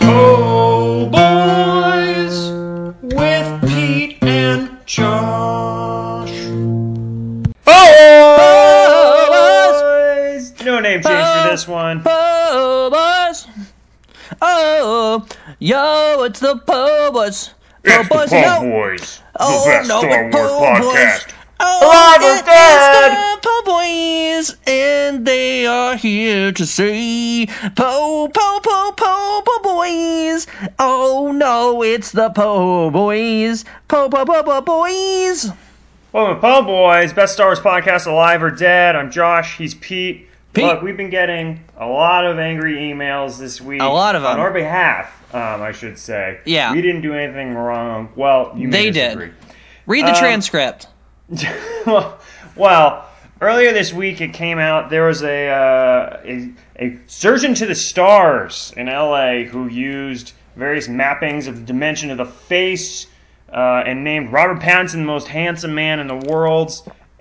Po Boys with Pete and Josh. Boys! No name change for this one. Po Boys! Oh, yo, it's the Po Boys. Po It's the Boys, Po no. Boys, Oh, the best no, Star Wars Po podcast. Boys. Oh, Alive or it is dead? the Po Boys, and they are here to say Po, Po, Po, Po, Po Boys. Oh no, it's the Po Boys. Po, Po, Po, Po Boys. Welcome to Po Boys, best Star Wars podcast alive or dead. I'm Josh. He's Pete. Pete. Look, we've been getting a lot of angry emails this week. A lot of them. on our behalf. Um, I should say. Yeah. We didn't do anything wrong. Well, you may They did. Read the Um, transcript. well, earlier this week it came out there was a, uh, a a surgeon to the stars in L.A. who used various mappings of the dimension of the face uh, and named Robert Pattinson the most handsome man in the world.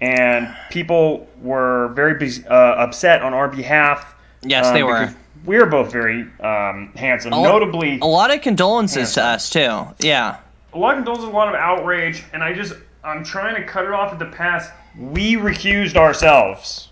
And people were very uh, upset on our behalf. Yes, um, they were. because We're both very um, handsome. A- Notably, A lot of condolences to us too. Yeah. a lot of condolences, a lot of outrage, and I just I'm trying to cut it off at the pass. We recused ourselves.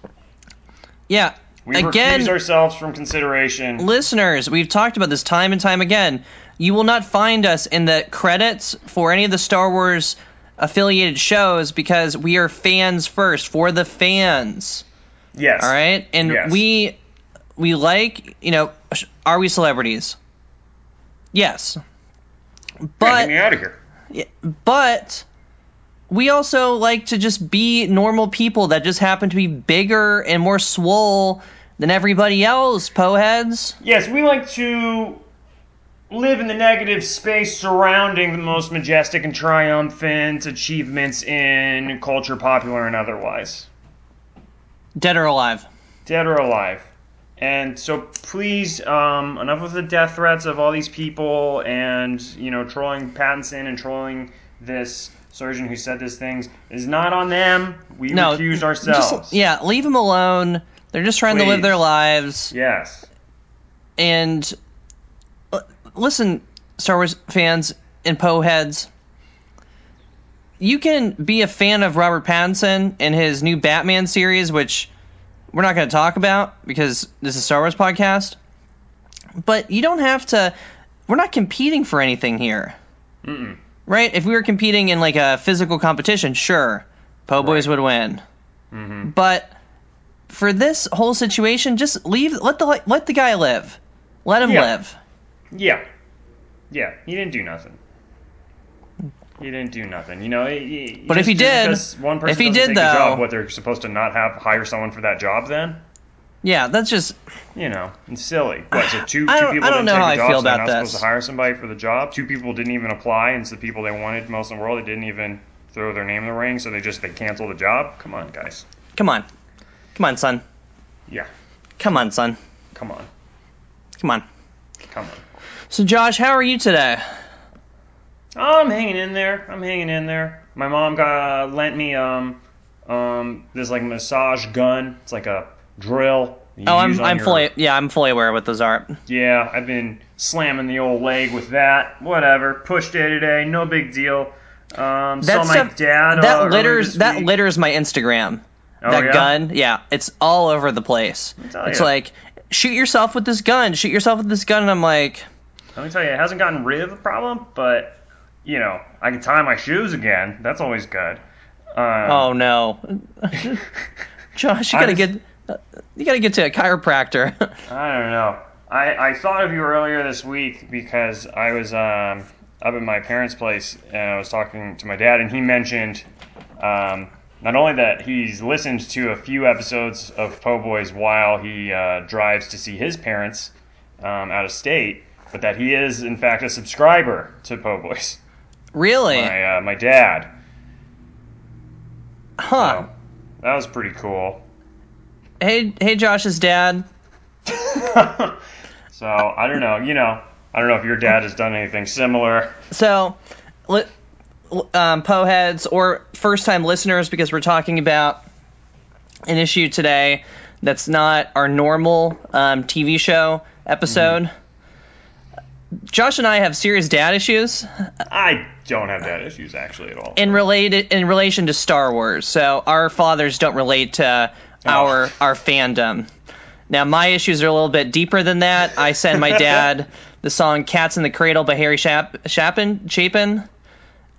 Yeah. We Again, recused ourselves from consideration. listeners, we've talked about this time and time again. You will not find us in the credits for any of the Star Wars affiliated shows because we are fans first for the fans. yes. All right? And Yes. we we like, you know, are we celebrities? Yes. But Get me out of here. but we also like to just be normal people that just happen to be bigger and more swole than everybody else, poheads. Yes, we like to live in the negative space surrounding the most majestic and triumphant achievements in culture, popular and otherwise, Dead or alive. dead or alive. And so, please, um, enough with the death threats of all these people, and you know, trolling Pattinson and trolling this surgeon who said these things is not on them. We No, recused ourselves. Just, yeah, leave them alone. They're just trying to live their lives. Yes. And uh, listen, Star Wars fans and Poe heads, you can be a fan of Robert Pattinson and his new Batman series, which we're not going to talk about because this is a Star Wars podcast. But you don't have to. We're not competing for anything here. Mm-mm. Right? If we were competing in like a physical competition, sure, Po Boys would win. Mm-hmm. But for this whole situation, just leave. Let the let the guy live. Let him Yeah. live. Yeah. Yeah, he didn't do nothing. He didn't do nothing. You know, he- he- But if he did- because one person if he did, the job, though- what they're supposed to not have hire someone for that job then? Yeah, that's just You know, it's silly. What? So two, I two people I don't didn't know take how the I job, feel so they're about not this. supposed to hire somebody for the job. Two people didn't even apply, and it's the people they wanted most in the world. They didn't even throw their name in the ring, so they just they cancel the job. Come on, guys. come on, come on, son, Yeah, come on, son, come on, come on. come on. So Josh, how are you today? Oh, I'm hanging in there. I'm hanging in there. My mom got uh, lent me um um this like massage gun. It's like a drill. you Oh, I'm I'm your- fully yeah I'm fully aware what those are. Yeah, I've been slamming the old leg with that. Whatever. Push day to day. No big deal. Um, saw That my dad. uh, that earlier litters that litters my Instagram. Oh, that yeah? gun, yeah, it's all over the place. It's ya. like shoot yourself with this gun, shoot yourself with this gun, and I'm like, Let me tell you, it hasn't gotten rid of the problem, but you know, I can tie my shoes again. That's always good. Um, oh no, Josh, you gotta just- get you gotta get to a chiropractor. I don't know. I, I thought of you earlier this week because I was um, up at my parents' place and I was talking to my dad, and he mentioned um, not only that he's listened to a few episodes of Po Boys while he uh, drives to see his parents um, out of state, but that he is, in fact, a subscriber to Po Boys. really? My, uh, my dad. huh? So, that was pretty cool. Hey, hey, Josh's dad. so, I don't know. You know, I don't know if your dad has done anything similar. So, li- um, Poe heads or first time listeners, because we're talking about an issue today that's not our normal um, TV show episode. Josh and I have serious dad issues I don't have dad issues actually at all. in related in relation to Star Wars. So our fathers don't relate to our our fandom. Now my issues are a little bit deeper than that. I send my dad the song "Cats in the Cradle" by Harry Chap- Chapin Chapin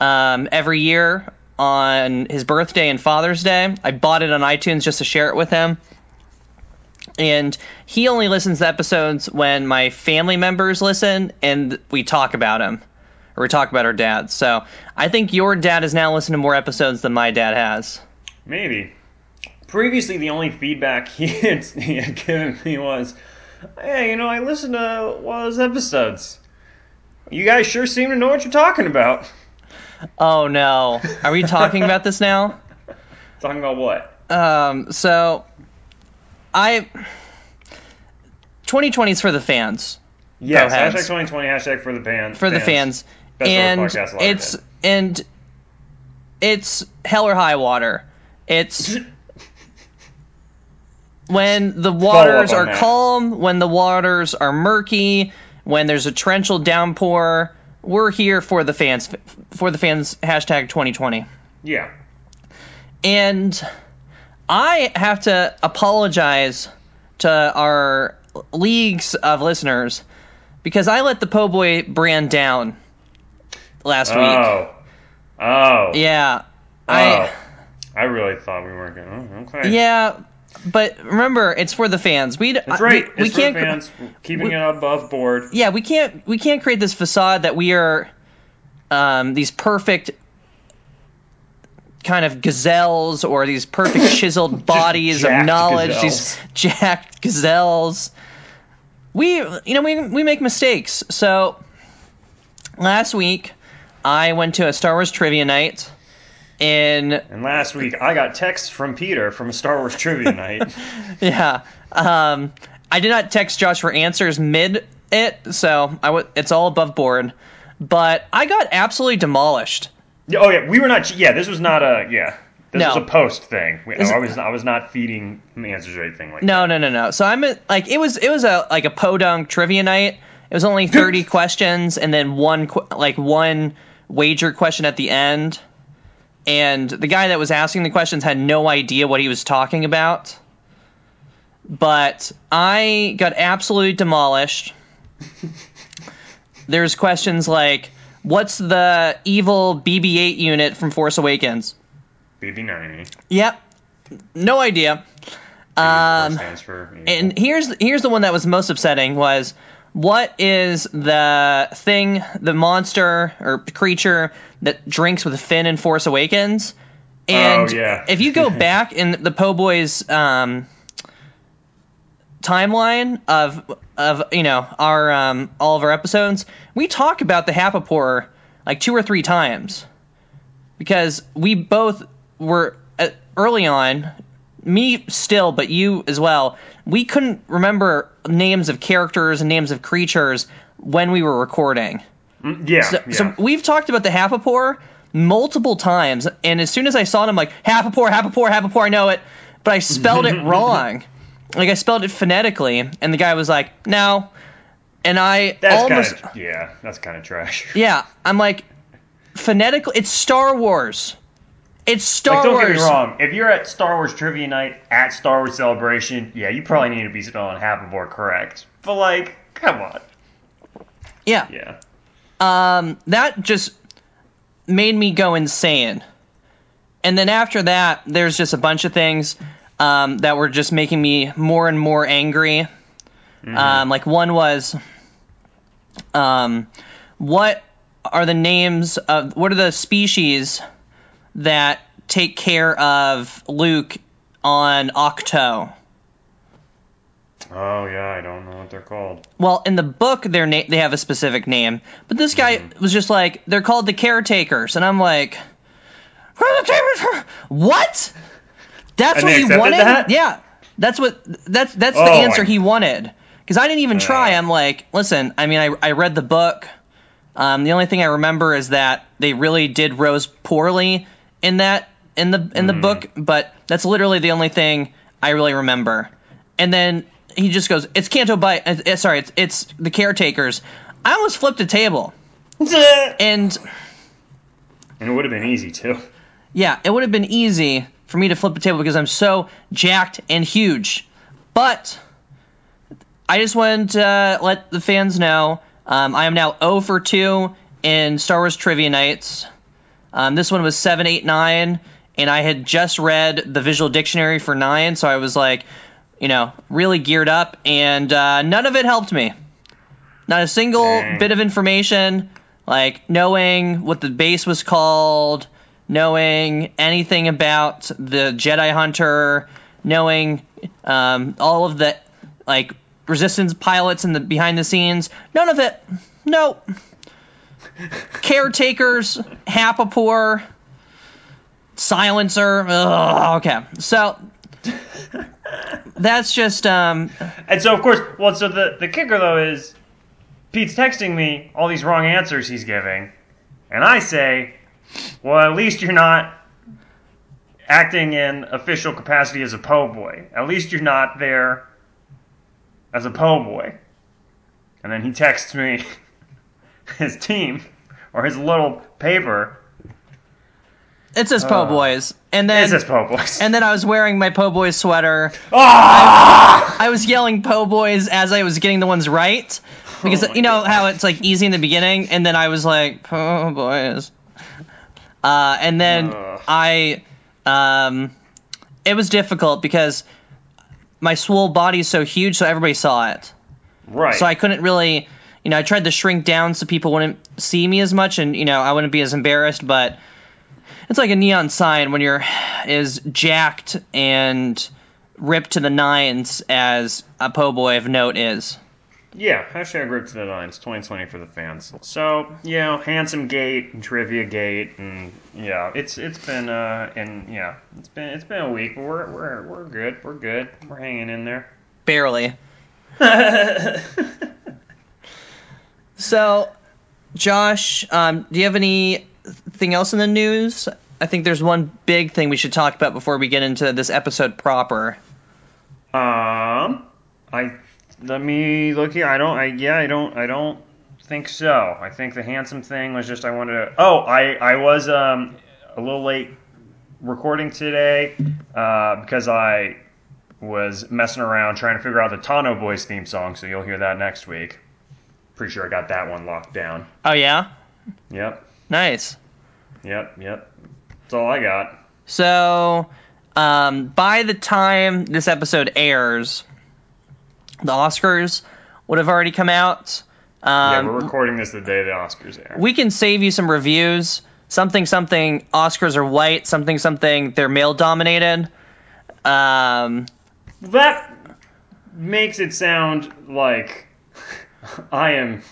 um, every year on his birthday and Father's Day. I bought it on iTunes just to share it with him. And he only listens to episodes when my family members listen and we talk about him or we talk about our dads. So I think your dad has now listened to more episodes than my dad has. Maybe. Previously, the only feedback he had, he had given me was, "Hey, you know, I listened to one of those episodes. You guys sure seem to know what you're talking about." Oh no. Are we talking about this now? Talking about what? Um, so I 2020 is for the fans. Yes, hashtag 2020, hashtag for the fans. For the fans. Best and podcast it's and it's hell or high water. It's when the waters are that. calm, when the waters are murky, when there's a torrential downpour. We're here for the fans. For the fans. Hashtag 2020. Yeah. And I have to apologize to our leagues of listeners because I let the Po' Boy brand down last oh. week. Oh. Oh. Yeah. Oh. I I really thought we weren't going to. Oh, okay. yeah, but remember, it's for the fans. We That's right. We, we it's for can't. the fans. We're keeping we- it above board. Yeah, we can't. We can't create this facade that we are um, these perfect kind of gazelles or these perfect chiseled bodies of knowledge. gazelles. These jacked gazelles. We, you know, we we make mistakes. So last week, I went to a Star Wars trivia night in And last week, I got texts from Peter from a Star Wars trivia night. Yeah. Um, I did not text Josh for answers mid it, so I w- it's all above board. But I got absolutely demolished. Yeah, oh yeah, we were not. Yeah, this was not a. Yeah, this No. was a post thing. We- I was. I was not feeding answers or anything like No, that. no, no, no. no. So I'm at, like it was it was a like a podunk trivia night. It was only 30 questions and then one like one wager question at the end. And the guy that was asking the questions had no idea what he was talking about. But I got absolutely demolished. There's questions like what's the evil BB-8 unit from Force Awakens? BB ninety. Yep. No idea. Um. And here's here's the one that was most upsetting was what is the thing, the monster or creature that drinks with Finn in Force Awakens? And Oh, yeah. if you go back in the Po Boys um, timeline of of you know our um, all of our episodes, we talk about the Happabore like two or three times because we both were uh, early on me still but you as well we couldn't remember names of characters and names of creatures when we were recording mm, yeah, so, yeah. so we've talked about the Happabore multiple times and as soon as i saw it i'm like Happabore Happabore Happabore i know it but i spelled it wrong like i spelled it phonetically and the guy was like no and i that's almost kind of. Yeah, that's kind of trash. yeah i'm like phonetically it's star wars it's Star Like, don't Wars. get me wrong. If you're at Star Wars Trivia Night at Star Wars Celebration, yeah, you probably need to be spelling Happabore correct. But like, come on. Yeah. Yeah. Um, that just made me go insane. And then after that, there's just a bunch of things um, that were just making me more and more angry. Um, like one was, um, what are the names of what are the species that take care of Luke on Ahch-To? Oh yeah, I don't know what they're called. Well, in the book, their na- they have a specific name, but this guy was just like, they're called the caretakers, and I'm like, what? That's And what you wanted? that? Yeah, that's what that's that's Oh, the answer I- he wanted. Because I didn't even try. Uh. I'm like, listen, I mean, I I read the book. Um, the only thing I remember is that they really did Rose poorly in that in the in the Hmm. book, but that's literally the only thing I really remember. And then he just goes, "It's Canto Bight. Uh, uh, sorry, it's it's the caretakers." I almost flipped a table, and and it would have been easy too. yeah, it would have been easy for me to flip a table because I'm so jacked and huge. But I just wanted to uh, let the fans know um, I am now 0 for 2 in Star Wars Trivia Nights. Um, this one was seven, eight, nine, and I had just read the visual dictionary for 9, so I was like, you know, really geared up, and uh, none of it helped me. Not a single Dang. bit of information, like knowing what the base was called, knowing anything about the Jedi Hunter, knowing um, all of the like resistance pilots and the behind the scenes. None of it. Nope. Caretakers, Happabore, Silencer. Ugh, okay, so that's just um, And so, of course, well, so the, the kicker though is Pete's texting me all these wrong answers he's giving, and I say, well, at least you're not acting in official capacity as a po' boy. At least you're not there as a po' boy. And then he texts me his team or his little paper. it says Po' Uh, Boys, and then It says po' boys. and then I was wearing my Po' Boys sweater. ah! I was yelling Po' Boys as I was getting the ones right. Because Oh my you know God. how it's like easy in the beginning, and then I was like Po' Boys. Uh, and then Ugh. I, um, it was difficult because my swole body is so huge, so everybody saw it. Right. So I couldn't really, you know, I tried to shrink down so people wouldn't see me as much, and you know, I wouldn't be as embarrassed. But it's like a neon sign when you're as jacked and ripped to the nines as a po' boy of note is. Yeah, hashtag Rip to the Nines 2020 for the fans. So, you know, Handsome Gate and Trivia Gate and yeah, it's it's been uh and yeah, it's been it's been a week, but we're we're we're good. We're good. We're hanging in there. Barely. So, Josh, um, do you have anything else in the news? I think there's one big thing we should talk about before we get into this episode proper. Um I let me look here. I don't I yeah, I don't I don't think so. I think the handsome thing was just I wanted to Oh, I I was um a little late recording today uh, because I was messing around trying to figure out the Tano Boys theme song, so you'll hear that next week. Pretty sure I got that one locked down. Oh yeah, Yep, nice. yep, yep. That's all I got. So, um, by the time this episode airs, the Oscars would have already come out. yeah, Um, we're recording this the day the Oscars air. we can save you some reviews. Something something Oscars are white. Something something they're male dominated. Um, that makes it sound like I am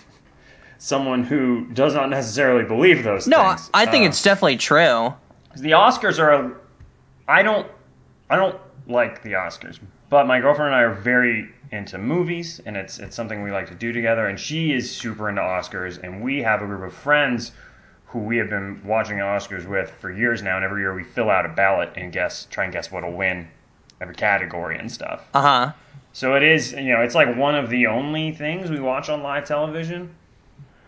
someone who does not necessarily believe those things. no, I, things. I think Uh, it's definitely true. the Oscars are. A, I don't. I don't like the Oscars, but my girlfriend and I are very into movies, and it's it's something we like to do together. And she is super into Oscars, and we have a group of friends who we have been watching Oscars with for years now. And every year we fill out a ballot and guess, try and guess what'll win every category and stuff. Uh huh. So it is, you know, it's like one of the only things we watch on live television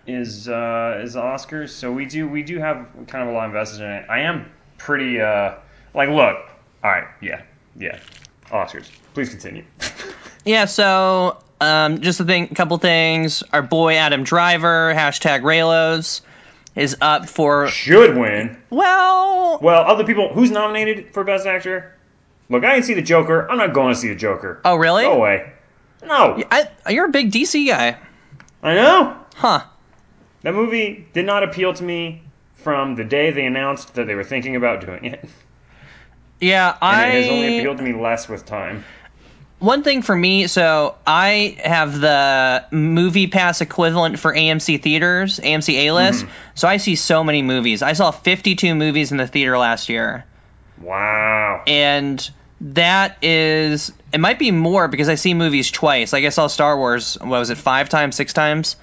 is uh, is Oscars. So we do we do have kind of a lot invested in it. I am pretty uh, like look, all right, yeah, yeah, Oscars. Please continue. Yeah. So, um, just a thing, couple things. Our boy Adam Driver hashtag Reylos is up for Should win. well. Well, other people who's nominated for Best Actor. Look, I didn't see the Joker. I'm not going to see the Joker. Oh really? Go away. No, I, you're a big DC guy, I know. huh? That movie did not appeal to me from the day they announced that they were thinking about doing it. Yeah, And I. it has only appealed to me less with time. One thing for me, so I have the movie pass equivalent for AMC theaters, AMC A list. Mm-hmm. So I see so many movies. I saw 52 movies in the theater last year. Wow. And that is, it might be more because I see movies twice. Like I saw Star Wars, what was it, five times, six times?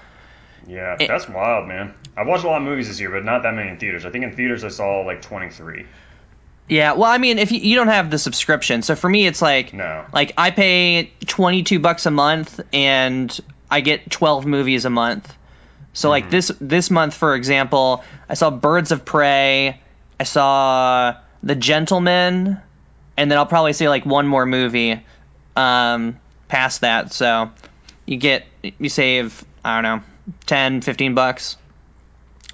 Yeah, It- that's wild, man. I've watched a lot of movies this year, but not that many in theaters. I think in theaters I saw like 23. Yeah, well, I mean, if you, you don't have the subscription, so for me, it's like, No. like I pay 22 bucks a month and I get 12 movies a month. So like mm-hmm. this this month, for example, I saw Birds of Prey, I saw The Gentleman, and then I'll probably see like one more movie um, past that. So you get you save I don't know 10, 15 bucks.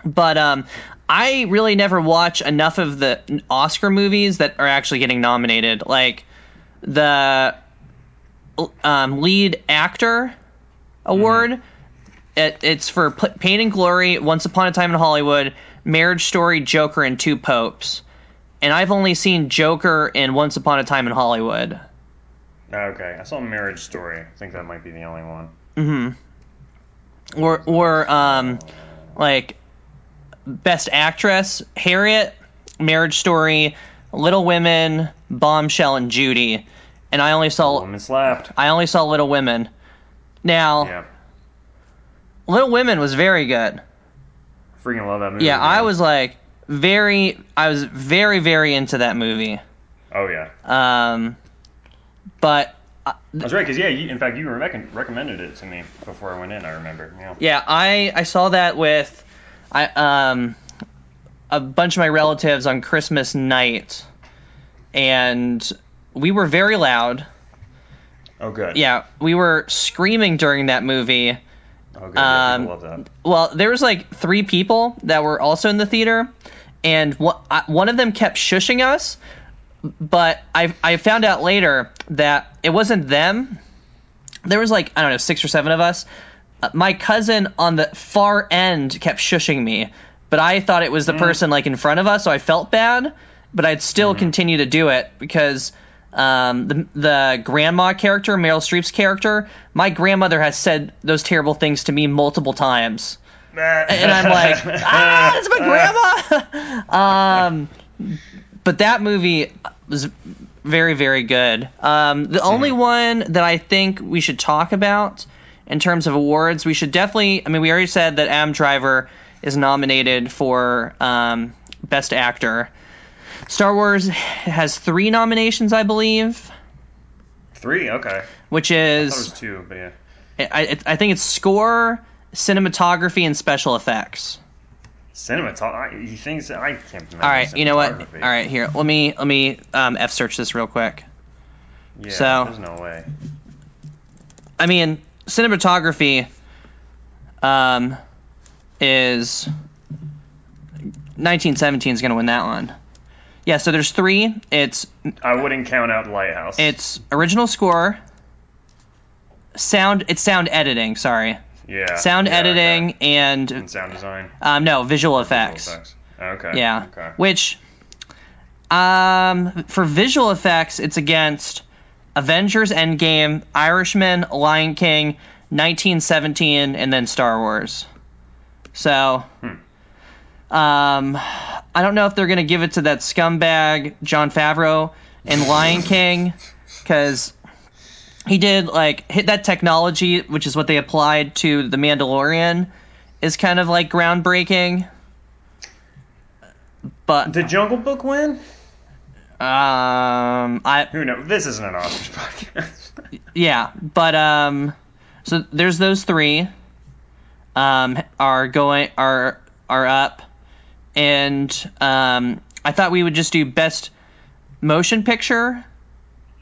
But um, I really never watch enough of the Oscar movies that are actually getting nominated. Like the um, lead actor award. It, it's for P- Pain and Glory, Once Upon a Time in Hollywood, Marriage Story, Joker, and Two Popes. And I've only seen Joker and Once Upon a Time in Hollywood. Okay, I saw Marriage Story. I think that might be the only one. Mm-hmm. Or or um, like Best Actress, Harriet, Marriage Story, Little Women, Bombshell, and Judy. And I only saw Woman slapped. I only saw Little Women. Now, Yeah, Little Women was very good. freaking love that movie. Yeah, I was like very I was very very into that movie. Oh yeah, Um but that's right. Because yeah, you, in fact, you rec- recommended it to me before I went in. I remember. Yeah. yeah, I I saw that with I um a bunch of my relatives on Christmas night and we were very loud. Oh good. Yeah, we were screaming during that movie. Oh good. Yeah, Um, love that. Well, there was like three people that were also in the theater, and one I- one of them kept shushing us. But I I found out later that it wasn't them. There was like I don't know six or seven of us. Uh, my cousin on the far end kept shushing me, but I thought it was the person like in front of us, so I felt bad. But I'd still continue to do it because um, the the grandma character, Meryl Streep's character, my grandmother has said those terrible things to me multiple times, and I'm like, ah, it's my grandma. um, but that movie was very very good. Um, the only one that I think we should talk about in terms of awards, we should definitely. I mean, we already said that Am Driver is nominated for um, best actor. Star Wars has three nominations, I believe, Three. Okay. which I thought was two, but yeah. I, I, I think it's score, cinematography, and special effects. Cinematography. He thinks I can't. Remember All right, you know what? All right, here. Let me let me um, f search this real quick. Yeah. So- there's no way. I mean, cinematography um, is 1917 is going to win that one. Yeah, so there's three. It's I wouldn't count out Lighthouse. it's original score, sound. It's sound editing. Sorry, yeah. sound yeah, editing okay. and and sound design. um, no visual Visual effects. effects. Okay. Yeah. Okay. Which, um, for visual effects, it's against Avengers Endgame, Irishman, Lion King, 1917, and then Star Wars. So, um, I don't know if they're gonna give it to that scumbag Jon Favreau in Lion King, because he did like hit that technology, which is what they applied to the Mandalorian, is kind of like groundbreaking. But Did Jungle Book win? um, I Who knows? This isn't an Oscars podcast. yeah, but um, so there's those three. Um, are going are are up, and um, I thought we would just do best motion picture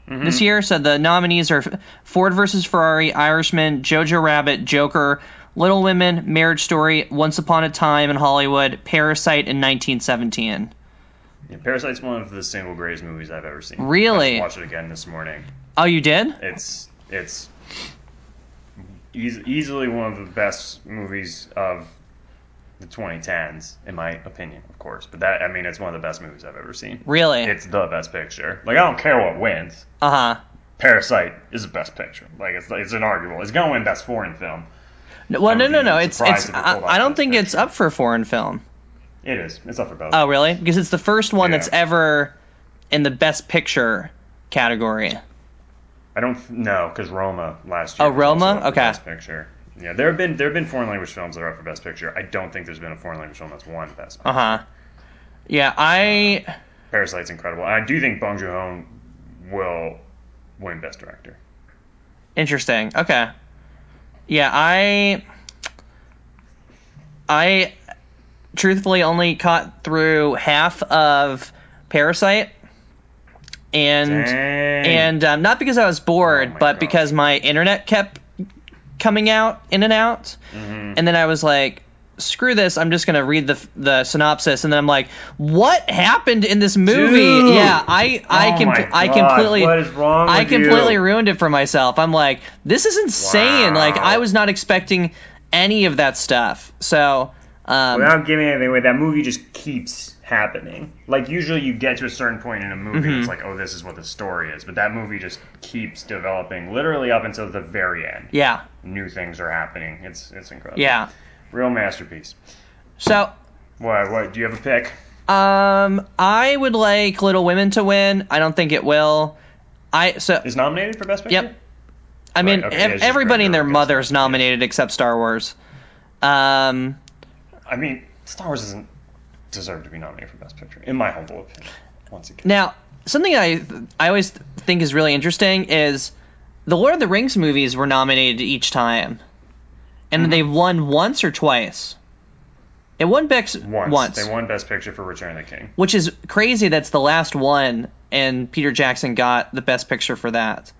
this year. So the nominees are Ford versus Ferrari, Irishman, Jojo Rabbit, Joker, Little Women, Marriage Story, Once Upon a Time in Hollywood, Parasite, and 1917. Yeah, Parasite's one of the single greatest movies I've ever seen. Really? I watched it again this morning. Oh, you did? It's it's eas- easily one of the best movies of the 2010s, in my opinion, of course. But that I mean, it's one of the best movies I've ever seen. Really? It's the best picture. Like I don't care what wins. Uh huh. Parasite is the best picture. Like it's it's inarguable. It's gonna win best foreign film. Well, no, no, no. It's it's. it I, I don't think it's up for foreign film. It is. It's up for both. Oh, really? Because it's the first one that's ever in the best picture category. I don't know because Roma last year. Oh, Roma? also up for Okay. Best picture. Yeah, there have been there have been foreign language films that are up for best picture. I don't think there's been a foreign language film that's won best. Uh huh. Yeah, I. Parasite's incredible. I do think Bong Joon-ho will win best director. Interesting. Okay. Yeah, I. I truthfully only caught through half of Parasite, and Dang. and um, not because I was bored, Oh but because my internet kept coming out in and out, Mhm. and then I was like. Screw this! I'm just gonna read the the synopsis, and then I'm like, "What happened in this movie?" Dude! Yeah, I I Oh com- I completely what is wrong I completely you? ruined it for myself. I'm like, this is insane. Wow. Like I was not expecting any of that stuff. So um, Without giving anything away, that movie just keeps happening. Like usually, you get to a certain point in a movie, Mm-hmm. and it's like, oh, this is what the story is. But that movie just keeps developing, literally up until the very end. yeah, New things are happening. It's it's incredible. yeah. real masterpiece. So What? What? Do you have a pick? um, I would like Little Women to win. I don't think it will. I so Is nominated for best picture? Yep. I mean, okay, ev- everybody and their mother is yeah. nominated except Star Wars. Um, I mean, Star Wars doesn't deserve to be nominated for best picture, in my humble opinion. Once again. Now, something I I always think is really interesting is the Lord of the Rings movies were nominated each time, and Mm-hmm. they won once or twice. It won Bex Once. They won best picture for Return of the King. which is crazy. That's the last one, and Peter Jackson got the best picture for that.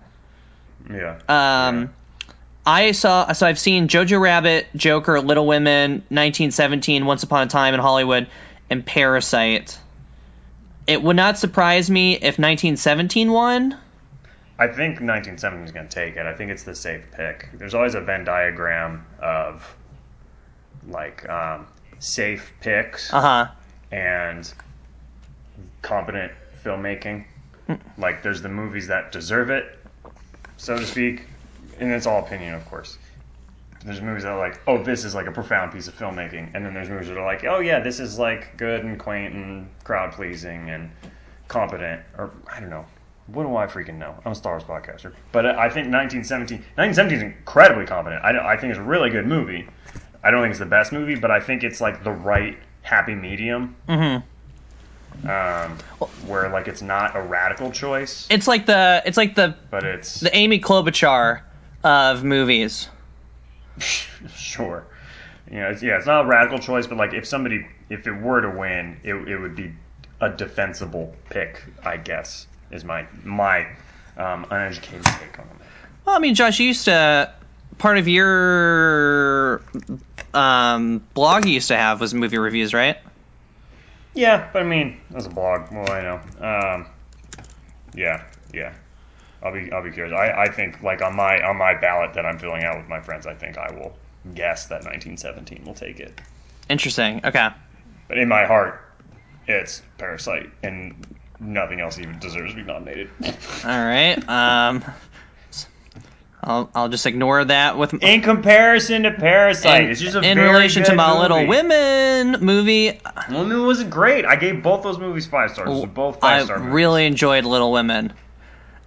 Yeah. Um, I saw so I've seen Jojo Rabbit, Joker, Little Women, 1917, Once Upon a Time in Hollywood, and Parasite. It would not surprise me if 1917 won. I think 1970 is going to take it. I think it's the safe pick. There's always a Venn diagram of like um, safe picks Uh huh. and competent filmmaking. Like there's the movies that deserve it, so to speak, and it's all opinion, of course. There's movies that are like, oh, this is like a profound piece of filmmaking, and then there's movies that are like, oh yeah, this is like good and quaint and crowd pleasing and competent, or I don't know. What do I freaking know? I'm a Star Wars podcaster, but I think 1917, 1917 is incredibly competent. I, I think it's a really good movie. I don't think it's the best movie, but I think it's like the right happy medium Mm-hmm. um, where like it's not a radical choice, It's like the it's like the but it's the Amy Klobuchar of movies. sure. You know, it's, yeah, it's not a radical choice, but like if somebody, if it were to win, it, it would be a defensible pick, I guess, is my my um, uneducated take on it. Well, I mean, Josh, you used to part of your um, blog you used to have was movie reviews, right? Yeah, but I mean, as a blog, well, I know. Um, yeah, yeah. I'll be I'll be curious. I, I think like on my on my ballot that I'm filling out with my friends, I think I will guess that 1917 will take it. Interesting. Okay. But in my heart, it's Parasite, and nothing else even deserves to be nominated. All right. Um, I'll I'll just ignore that with in comparison to Parasite, it's just a in relation to my movie. Little Women movie. Little Women wasn't great. I gave both those movies five stars. Are both five I star movies. really enjoyed Little Women.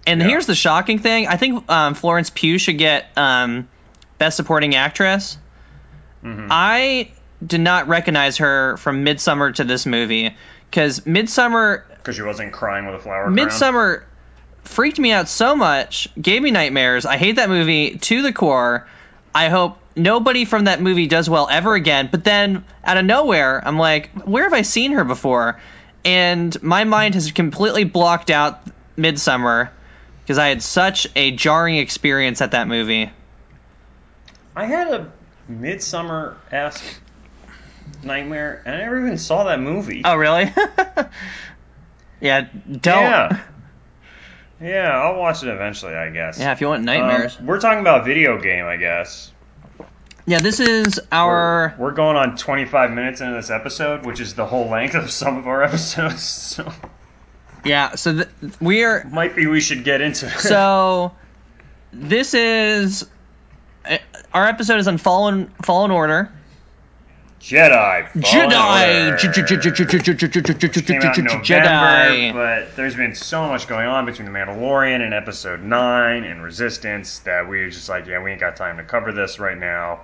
And Yeah. here's the shocking thing: I think um, Florence Pugh should get um, Best Supporting Actress. Mm-hmm. I did not recognize her from Midsommar to this movie because Midsommar because she wasn't crying with a flower. crown. Midsommar freaked me out so much, gave me nightmares. I hate that movie to the core. I hope nobody from that movie does well ever again. But then out of nowhere, I'm like, where have I seen her before? And my mind has completely blocked out Midsommar because I had such a jarring experience at that movie. I had a midsommar esque nightmare, and I never even saw that movie. Oh, really? yeah, don't. Yeah. Yeah, I'll watch it eventually, I guess. Yeah, if you want nightmares. Um, we're talking about video game, I guess. yeah, this is our. We're, we're going on 25 minutes into this episode, which is the whole length of some of our episodes. So Yeah, so th- we are. might be we should get into it. So this is uh, our episode is on Fallen Fallen Order. Jedi. Fallen Jedi. Came out in November, Jedi. but there's been so much going on between the Mandalorian and Episode Nine and Resistance that we were just like, yeah, we ain't got time to cover this right now.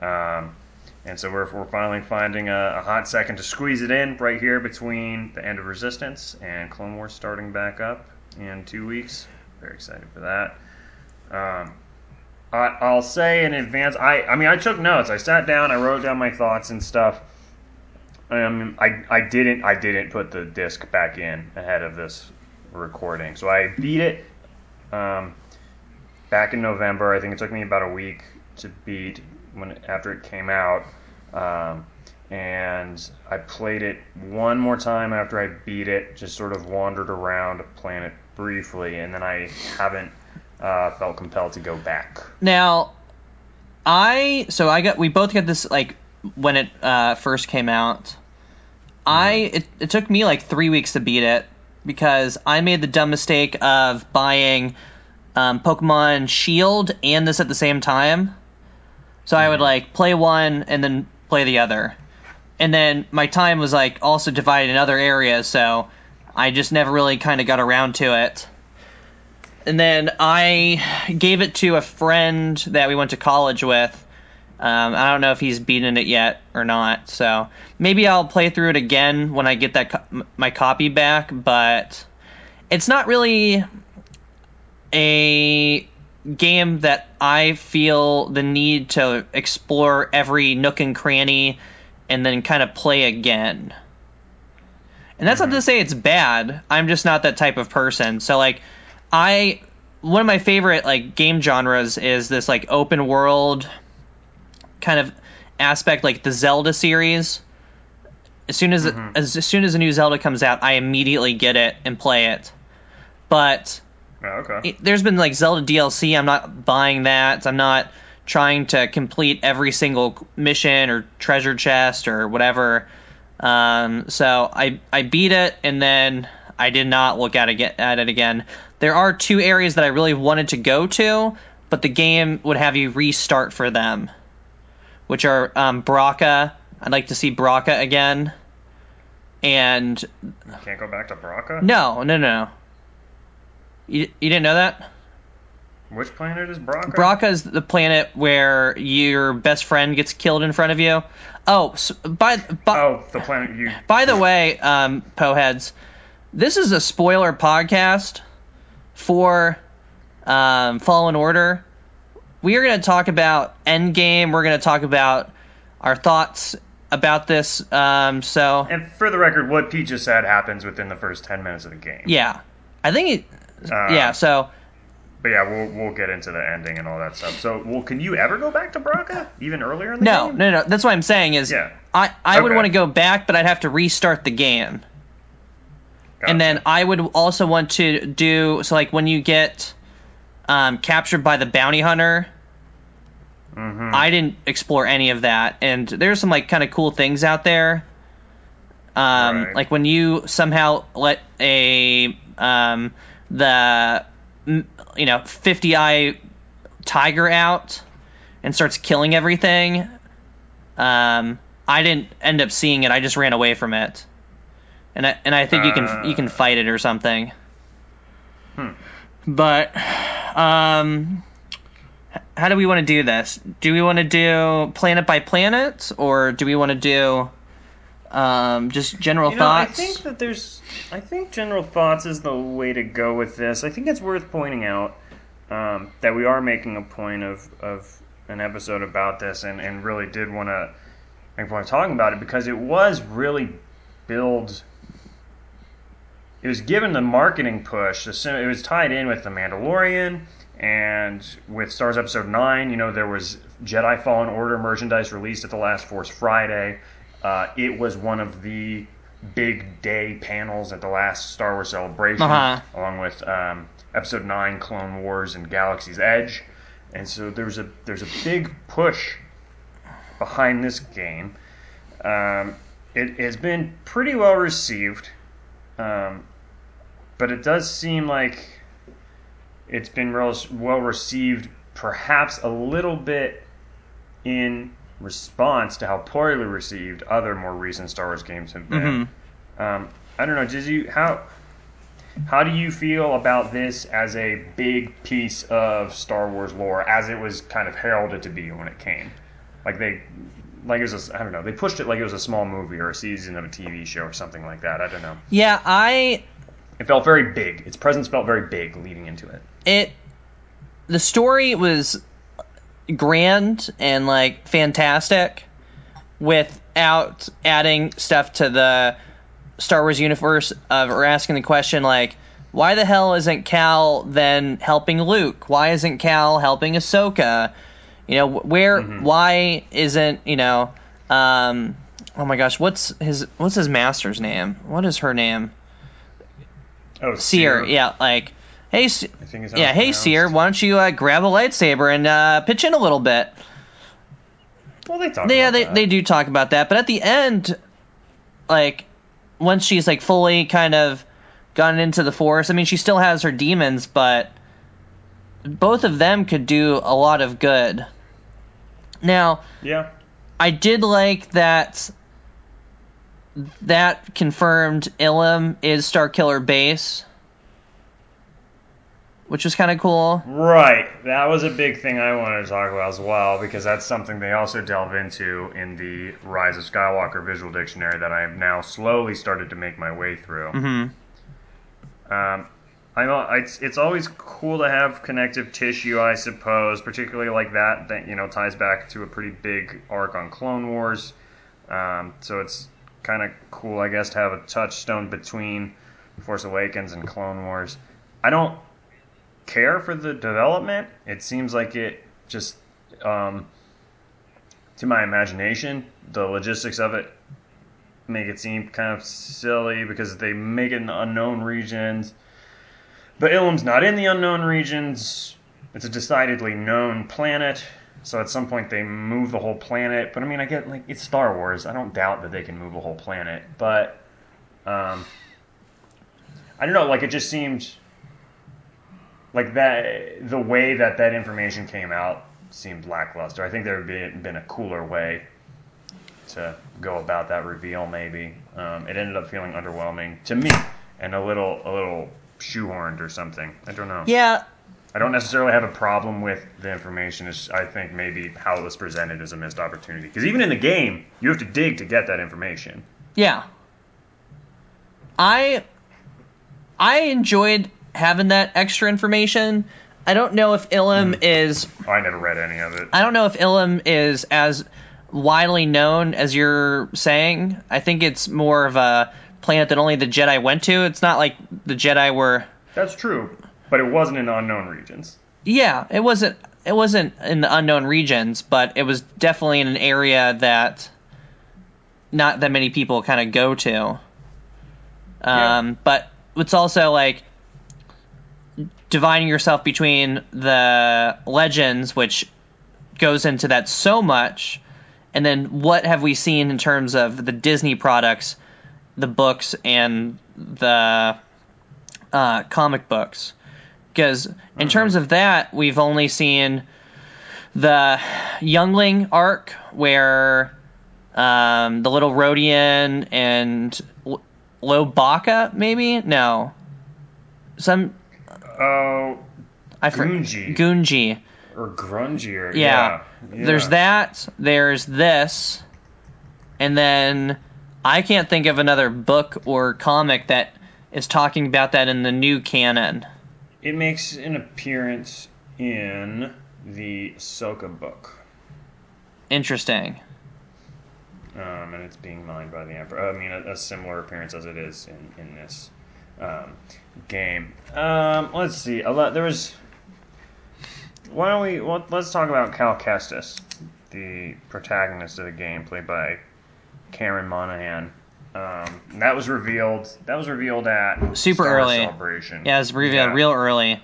Um, and so we're, we're finally finding a, a hot second to squeeze it in right here between the end of Resistance and Clone Wars starting back up in two weeks. Very excited for that. Um, I, I'll say in advance. I I mean, I took notes. I sat down. I wrote down my thoughts and stuff. Um, I I didn't I didn't put the disc back in ahead of this recording, so I beat it. Um, back in November. I think it took me about a week to beat when after it came out. Um, and I played it one more time after I beat it. Just sort of wandered around playing it briefly, and then I haven't uh, felt compelled to go back. Now, I so I got we both got this like when it uh, first came out. I it, it took me like three weeks to beat it because I made the dumb mistake of buying um, Pokemon Shield and this at the same time. So I would like play one and then play the other, and then my time was like also divided in other areas, so I just never really kind of got around to it. And then I gave it to a friend that we went to college with. Um, I don't know if he's beaten it yet or not, so maybe I'll play through it again when I get that co- my copy back. But it's not really a game that I feel the need to explore every nook and cranny and then kind of play again. And that's not mm-hmm. to say it's bad. I'm just not that type of person. So like I one of my favorite like game genres is this like open world kind of aspect like the Zelda series. As soon as mm-hmm. as, as soon as a new Zelda comes out, I immediately get it and play it. But Oh, okay. there's been like Zelda DLC. I'm not buying that. I'm not trying to complete every single mission or treasure chest or whatever. Um, so I I beat it and then I did not look at it at it again. There are two areas that I really wanted to go to, but the game would have you restart for them, which are um, Bracca. I'd like to see Bracca again. And You can't go back to Bracca. no, no, no. You, you didn't know that? Which planet is Bracca? Bracca is the planet where your best friend gets killed in front of you. Oh, s by by, Oh, the planet you. by the way, um, Poheads, this is a spoiler podcast for um, Fallen Order. We are going to talk about Endgame. We're going to talk about our thoughts about this. Um, so And for the record, what Pete just said happens within the first ten minutes of the game. yeah, I think it. Uh, yeah, so But yeah, we'll we'll get into the ending and all that stuff. So, well, can you ever go back to Bracca even earlier in the no, game? no, no. no. That's what I'm saying is Yeah. I I would Okay. want to go back, but I'd have to restart the game. Gotcha. And then I would also want to do so like when you get um, captured by the bounty hunter. Mhm. I didn't explore any of that, and there's some like kind of cool things out there. Um, Right. Like when you somehow let a um, the you know 50 eye tiger out and starts killing everything. Um, I didn't end up seeing it. I just ran away from it, and I and I think you can you can Uh. fight it or something. Hmm. But um, how do we want to do this? Do we want to do planet by planet, or do we want to do um, just general You know, I think that there's. I think general thoughts is the way to go with this. I think it's worth pointing out um, that we are making a point of, of an episode about this, and, and really did want to make a point of talking about it because it was really billed. It was given the marketing push. It was tied in with the Mandalorian and with Stars Episode Nine. You know, there was Jedi Fallen Order merchandise released at the last Force Friday. Uh, it was one of the big day panels at the last Star Wars Celebration, Uh-huh. along with um, Episode Nine, Clone Wars, and Galaxy's Edge. And so there's a there's a big push behind this game. Um, it has been pretty well received, um, but it does seem like it's been real, well received, perhaps a little bit in response to how poorly received other more recent Star Wars games have been. Um, I don't know. Did you how how do you feel about this as a big piece of Star Wars lore, as it was kind of heralded to be when it came? Like they, like it was I don't know. They pushed it like it was a small movie or a season of a TV show or something like that. I don't know. yeah, I It felt very big. Its presence felt very big leading into it. it the story was grand and like fantastic without adding stuff to the Star Wars universe of or asking the question like why the hell isn't Cal then helping Luke? Why isn't Cal helping Ahsoka? You know, where Mm-hmm. why isn't, you know, um oh my gosh, what's his what's his master's name? What is her name? Oh, Cere. Yeah, like hey Se- I think is how yeah, hey. Cere, why don't you uh, grab a lightsaber and uh, pitch in a little bit? Well, they talk. yeah, about they, that. they do talk about that, but at the end, like once she's like fully kind of gone into the force, I mean, she still has her demons, but both of them could do a lot of good. Now, Yeah. I did like that. That confirmed Ilum is Starkiller Base, which was kind of cool. Right. That was a big thing I wanted to talk about as well because that's something they also delve into in the Rise of Skywalker visual dictionary that I have now slowly started to make my way through. hmm Um, I know it's it's always cool to have connective tissue, I suppose, particularly like that that you know ties back to a pretty big arc on Clone Wars. Um, so it's kind of cool, I guess, to have a touchstone between Force Awakens and Clone Wars. I don't care for the development. It seems like it just, um, to my imagination, the logistics of it make it seem kind of silly because they make it in unknown regions. But Ilum's not in the unknown regions. It's a decidedly known planet. So at some point they move the whole planet. But I mean, I get like it's Star Wars. I don't doubt that they can move a whole planet. But um, I don't know. Like it just seemed like that. The way that that information came out seemed lackluster. I think there would be been a cooler way to go about that reveal. Maybe um, it ended up feeling underwhelming to me and a little a little shoehorned or something. I don't know. Yeah, I don't necessarily have a problem with the information. It's, I think maybe how it was presented is a missed opportunity. Because even in the game, you have to dig to get that information. Yeah. I I enjoyed having that extra information. I don't know if Ilum is Oh, I never read any of it. I don't know if Ilum is as widely known as you're saying. I think it's more of a planet that only the Jedi went to. It's not like the Jedi were That's true, but it wasn't in unknown regions. Yeah, it wasn't it wasn't in the unknown regions, but it was definitely in an area that not that many people kind of go to. Um, but it's also like dividing yourself between the legends, which goes into that so much, and then what have we seen in terms of the Disney products, the books, and the uh, comic books? Because in terms of that, we've only seen the Youngling arc where um, the little Rodian and L- Lobaka, maybe? No, some Oh, I for- Gungi. Gungi. or grungier. Yeah. Yeah. yeah. There's that. There's this, and then I can't think of another book or comic that is talking about that in the new canon. It makes an appearance in the Ahsoka book. Interesting. um, and it's being mined by the Emperor. I mean, a, a similar appearance as it is in in this um, game. Um, let's see. A lot, there was. Why don't we? Well, let's talk about Cal Kestis, the protagonist of the game, played by Cameron Monaghan. Um, that was revealed. That was revealed at Super Star early. Celebration. Yeah, it was revealed Yeah. real early.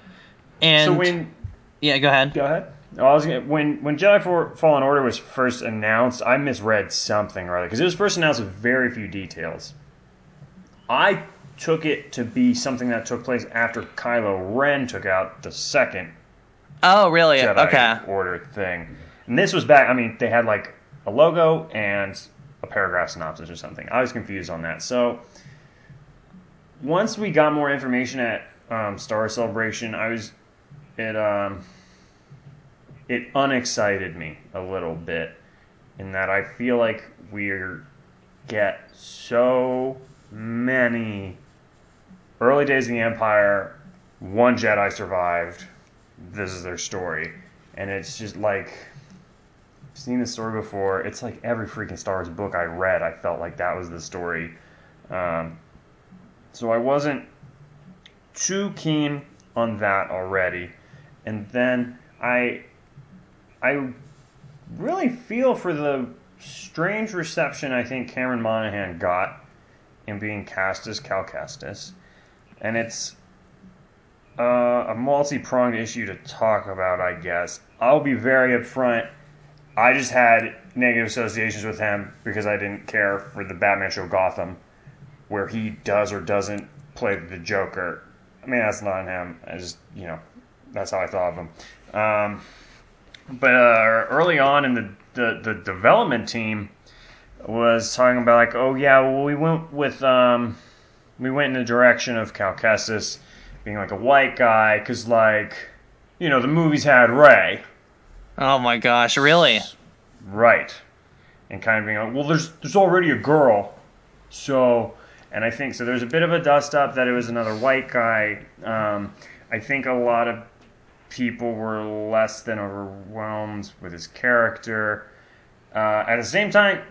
And So when yeah, go ahead. Go ahead. I was gonna, when when Jedi For- Fallen Order was first announced, I misread something or other because it was first announced with very few details. I took it to be something that took place after Kylo Ren took out the second Oh, really? Jedi okay. Order thing, and this was back. I mean, they had like a logo and a paragraph synopsis or something. I was confused on that. So once we got more information at um, Star Celebration, I was it um it unexcited me a little bit in that I feel like we're get so many early days of the Empire. One Jedi survived. This is their story, and it's just like I've seen this story before. It's like every freaking Star Wars book I read, I felt like that was the story. Um, so I wasn't too keen on that already. And then I I really feel for the strange reception I think Cameron Monaghan got in being cast as Cal Kestis. And it's uh, a multi pronged issue to talk about, I guess. I'll be very upfront. I just had negative associations with him because I didn't care for the Batman show Gotham, where he does or doesn't play the Joker. I mean, that's not him. I just, you know, that's how I thought of him. Um, but uh, early on in the, the, the development team was talking about like, oh yeah, well we went with um, we went in the direction of Cal Kestis being like a white guy because like, you know, the movies had Rey. Oh my gosh, really? Right. And kind of being like, well, there's there's already a girl, so and I think so. There's a bit of a dust up that it was another white guy. Um, I think a lot of people were less than overwhelmed with his character. Uh, at the same time,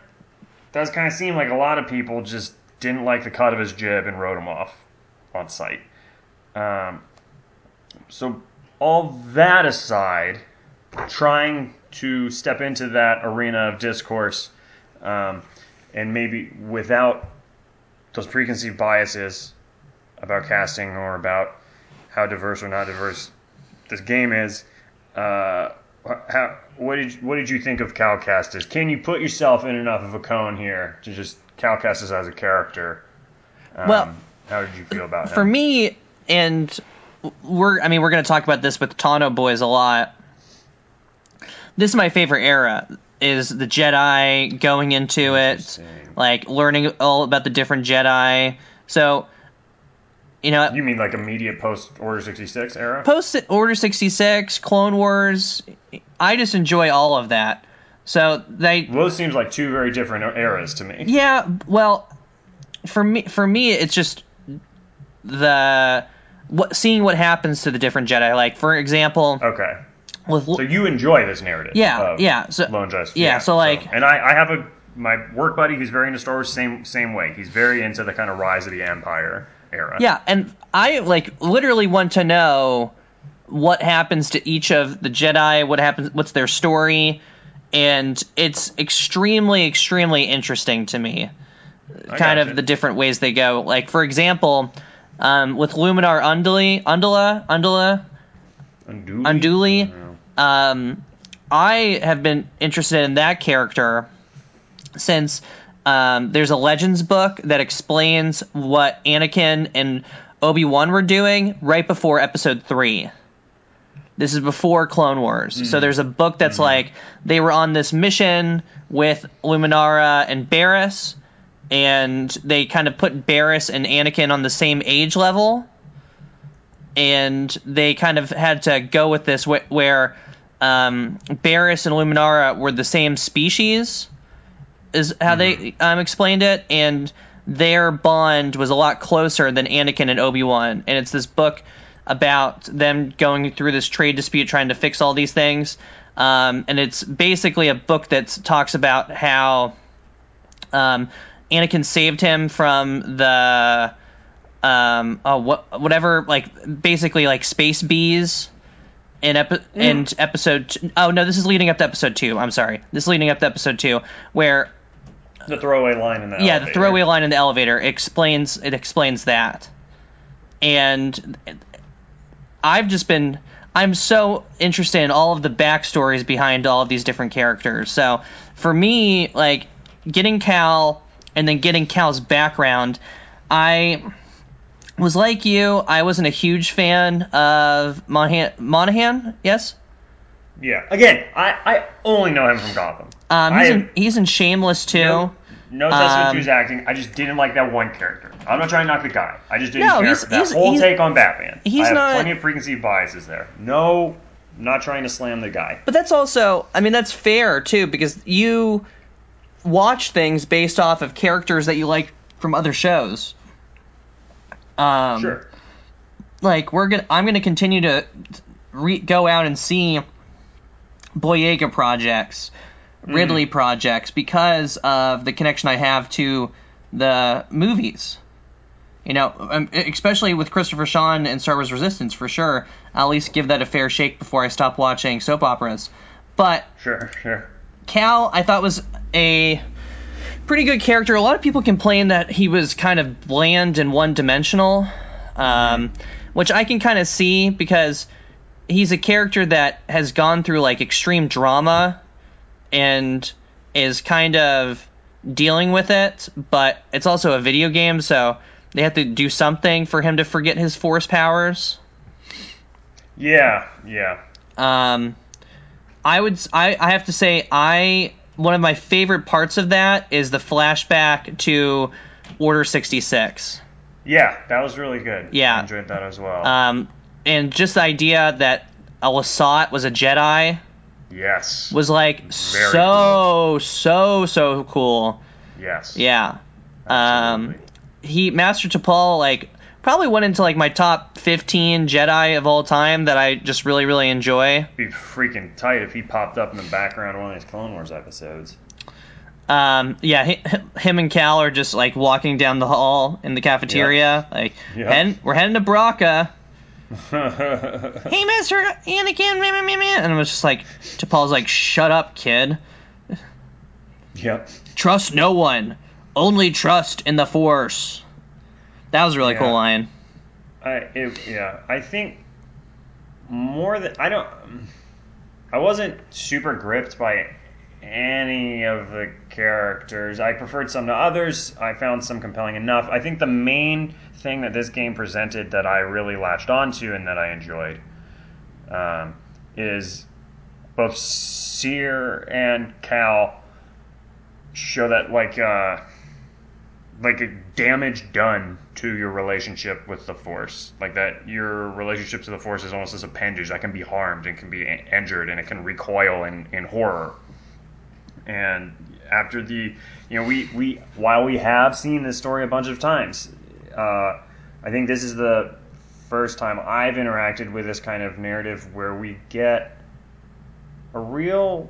does kind of seem like a lot of people just didn't like the cut of his jib and wrote him off on sight. Um, so all that aside, trying to step into that arena of discourse, um, and maybe without those preconceived biases about casting or about how diverse or not diverse this game is. Uh, how, what did what did you think of Kestis? Can you put yourself in enough of a cone here to just Cal Kestis as a character? Um, Well, how did you feel about him? For me, and we're I mean we're gonna talk about this with Tano boys a lot. This is my favorite era. Is the Jedi going into it, like learning all about the different Jedi. So, you know, you mean like immediate post Order sixty six era? post Order 66, Clone Wars, I just enjoy all of that. So they Well, those seems like two very different eras to me. Yeah, well, for me, for me, it's just the what seeing what happens to the different Jedi. Like, for example, Okay. with So you enjoy this narrative? Yeah, of yeah, so- Lone Jedi. yeah, so, like- and I, I have a my work buddy who's very into Star Wars. Same same way. He's very into the kind of rise of the Empire era. yeah, and I like literally want to know what happens to each of the Jedi. What happens? What's their story? And it's extremely, extremely interesting to me. I kind of the different ways they go. Like for example, um, with Luminara Unduli, Undula, Undula, Unduli. Unduli? I um, I have been interested in that character since um, there's a Legends book that explains what Anakin and Obi Wan were doing right before Episode three. This is before Clone Wars, so there's a book that's like they were on this mission with Luminara and Barriss, and they kind of put Barriss and Anakin on the same age level. And they kind of had to go with this wh- where um, Barriss and Luminara were the same species, is how they um, explained it, and their bond was a lot closer than Anakin and Obi Wan. And it's this book about them going through this trade dispute, trying to fix all these things. Um, and it's basically a book that talks about how um, Anakin saved him from the um oh what whatever like basically like space bees in epi- in episode t- oh no this is leading up to episode 2 I'm sorry this is leading up to episode 2 where The throwaway line in the yeah the elevator. throwaway line in the elevator explains it explains that and I've just been I'm so interested in all of the backstories behind all of these different characters so for me like getting Cal and then getting Cal's background I was like you. I wasn't a huge fan of Monaghan. Monaghan, yes. Yeah. Again, I, I only know him from Gotham. Um, he's have in he's in Shameless too. no, no testament Um, to his acting. I just didn't like that one character. I'm not trying to knock the guy. I just didn't No, care he's- for that he's- whole he's- take on Batman. he's I have not- plenty of preconceived biases there. No, not trying to slam the guy. But that's also, I mean, that's fair too because you watch things based off of characters that you like from other shows. Um, Sure. like we're gonna i'm gonna continue to re- go out and see boyega projects Ridley projects because of the connection I have to the movies. You know, um, especially with Christopher Sean and Star Wars Resistance, for sure. I'll at least give that a fair shake before I stop watching soap operas. But Sure, sure. Cal, I thought was a pretty good character. A lot of people complain that he was kind of bland and one dimensional, um, which I can kind of see because he's a character that has gone through like extreme drama and is kind of dealing with it, but it's also a video game, so they have to do something for him to forget his force powers. Yeah, yeah. Um, I would. I, I have to say, I one of my favorite parts of that is the flashback to Order sixty six. Yeah, that was really good. Yeah. I enjoyed that as well. Um, and just the idea that a Lasat was a Jedi yes. was like Very so so so cool. yes. Yeah. Um, Absolutely. He Master Tapal like probably went into like my top fifteen Jedi of all time that I just really really enjoy. be freaking tight if he popped up in the background of one of these Clone Wars episodes. Um, yeah, hi- him and Cal are just like walking down the hall in the cafeteria, like Yeah. heading, we're heading to Bracca. Hey, Mister Anakin, meh, meh, meh. and I was just like, Tapal's like, shut up, kid. yep. Trust no one, only trust in the Force. That was a really Yeah. cool line. I it, yeah. I think more than I don't. I wasn't super gripped by any of the characters. I preferred some to others. I found some compelling enough. I think the main thing that this game presented that I really latched onto and that I enjoyed um, is both Cere and Cal show that like uh, like a damage done to your relationship with the force. Like that your relationship to the force is almost as appendage that can be harmed and can be injured and it can recoil in, in horror. And after the you know we, we while we have seen this story a bunch of times uh, i think this is the first time i've interacted with this kind of narrative where we get a real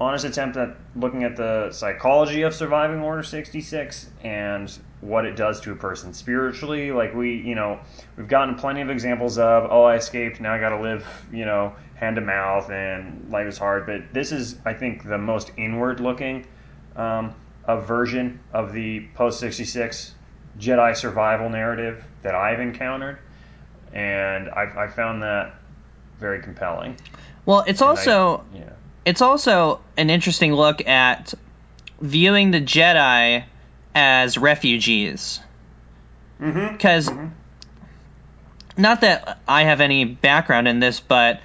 honest attempt at looking at the psychology of surviving Order 66 and what it does to a person spiritually. Like, we, you know, we've gotten plenty of examples of, oh, I escaped, now I gotta live, you know, hand to mouth and life is hard. But this is, I think, the most inward looking um, a version of the post 66 Jedi survival narrative that I've encountered. And I've, I found that very compelling. Well, it's And I- also yeah. It's also an interesting look at viewing the Jedi as refugees. Mm-hmm. Because, not that I have any background in this, but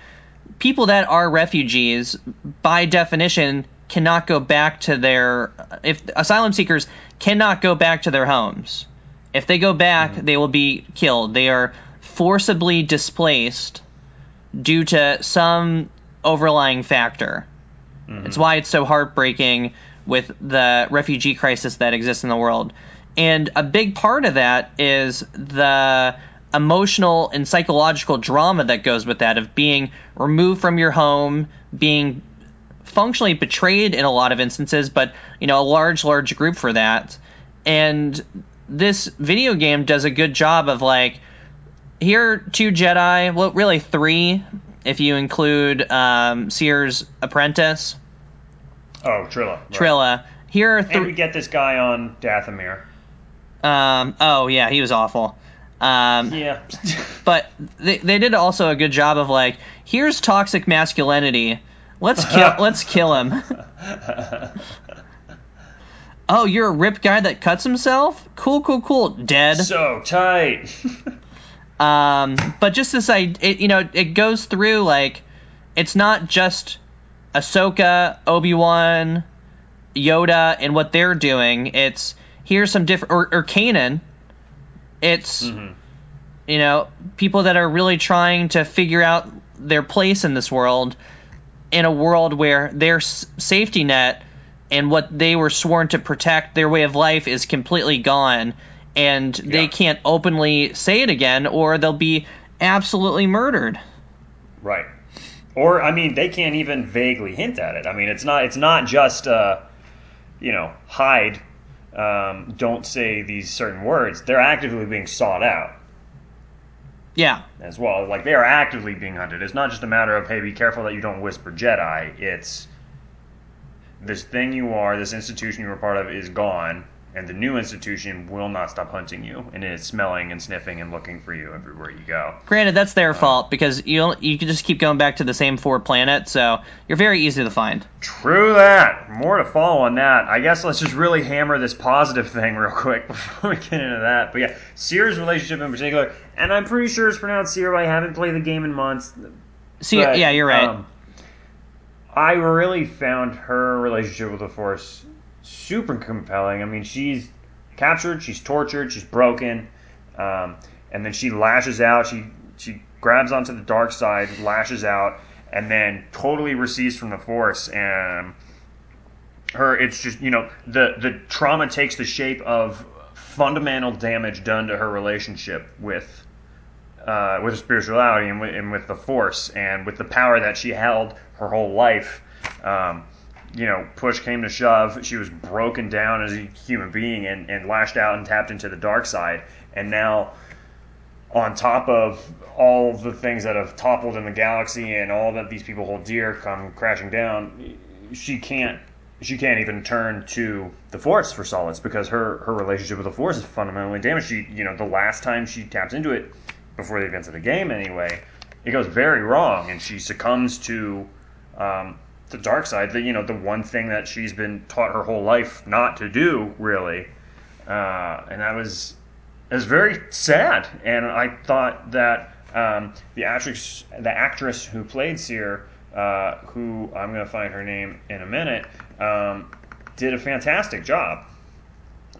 people that are refugees, by definition, cannot go back to their. If asylum seekers cannot go back to their homes, if they go back, they will be killed. They are forcibly displaced due to some overlying factor. Mm-hmm. It's why it's so heartbreaking with the refugee crisis that exists in the world. And a big part of that is the emotional and psychological drama that goes with that of being removed from your home, being functionally betrayed in a lot of instances, but you know, a large, large group for that. And this video game does a good job of like, here two Jedi, well, really three, if you include um, Cere's apprentice, Oh, Trilla. right. Trilla. Here are And we get this guy on Dathomir. Um, oh yeah, he was awful. Um, Yeah. but they, they did also a good job of like, here's toxic masculinity. Let's kill. let's kill him. Oh, you're a rip guy that cuts himself? Cool, cool, cool. Dead. so tight. Um, but just this, I, it, you know, it goes through like, it's not just Ahsoka, Obi Wan, Yoda, and what they're doing. It's here's some different, or, or Kanan. It's you know people that are really trying to figure out their place in this world, in a world where their s- safety net and what they were sworn to protect, their way of life, is completely gone, and they can't openly say it again, or they'll be absolutely murdered. right. Or I mean, they can't even vaguely hint at it. I mean, it's not it's not just uh, you know hide, um, don't say these certain words. They're actively being sought out Yeah. as well. Like they are actively being hunted. It's not just a matter of hey, be careful that you don't whisper Jedi. It's this thing you are, this institution you were part of is gone, and the new institution will not stop hunting you, and it is smelling and sniffing and looking for you everywhere you go. Granted, that's their fault because you you can just keep going back to the same four planets, so you're very easy to find. True that. More to follow on that. I guess let's just really hammer this positive thing real quick before we get into that. But yeah, Cere's relationship in particular, and I'm pretty sure it's pronounced Seer. but I haven't played the game in months. See, But, yeah, you're right. um, I really found her relationship with the Force super compelling. I mean, she's captured, she's tortured, she's broken, um, and then she lashes out. She she grabs onto the dark side, lashes out, and then totally recedes from the Force. And her, it's just you know the the trauma takes the shape of fundamental damage done to her relationship with uh, with spirituality and with, and with the force and with the power that she held her whole life. Um, you know, push came to shove, she was broken down as a human being and, and lashed out and tapped into the dark side. And now, on top of all the things that have toppled in the galaxy and all that these people hold dear come crashing down, she can't she can't even turn to the force for solace because her her relationship with the force is fundamentally damaged. She you know the last time she taps into it before the events of the game anyway, it goes very wrong and she succumbs to um, the dark side. The you know the one thing that she's been taught her whole life not to do really, uh, and that was it was very sad. And I thought that um, the actress the actress who played Cere, uh, who I'm going to find her name in a minute, um, did a fantastic job.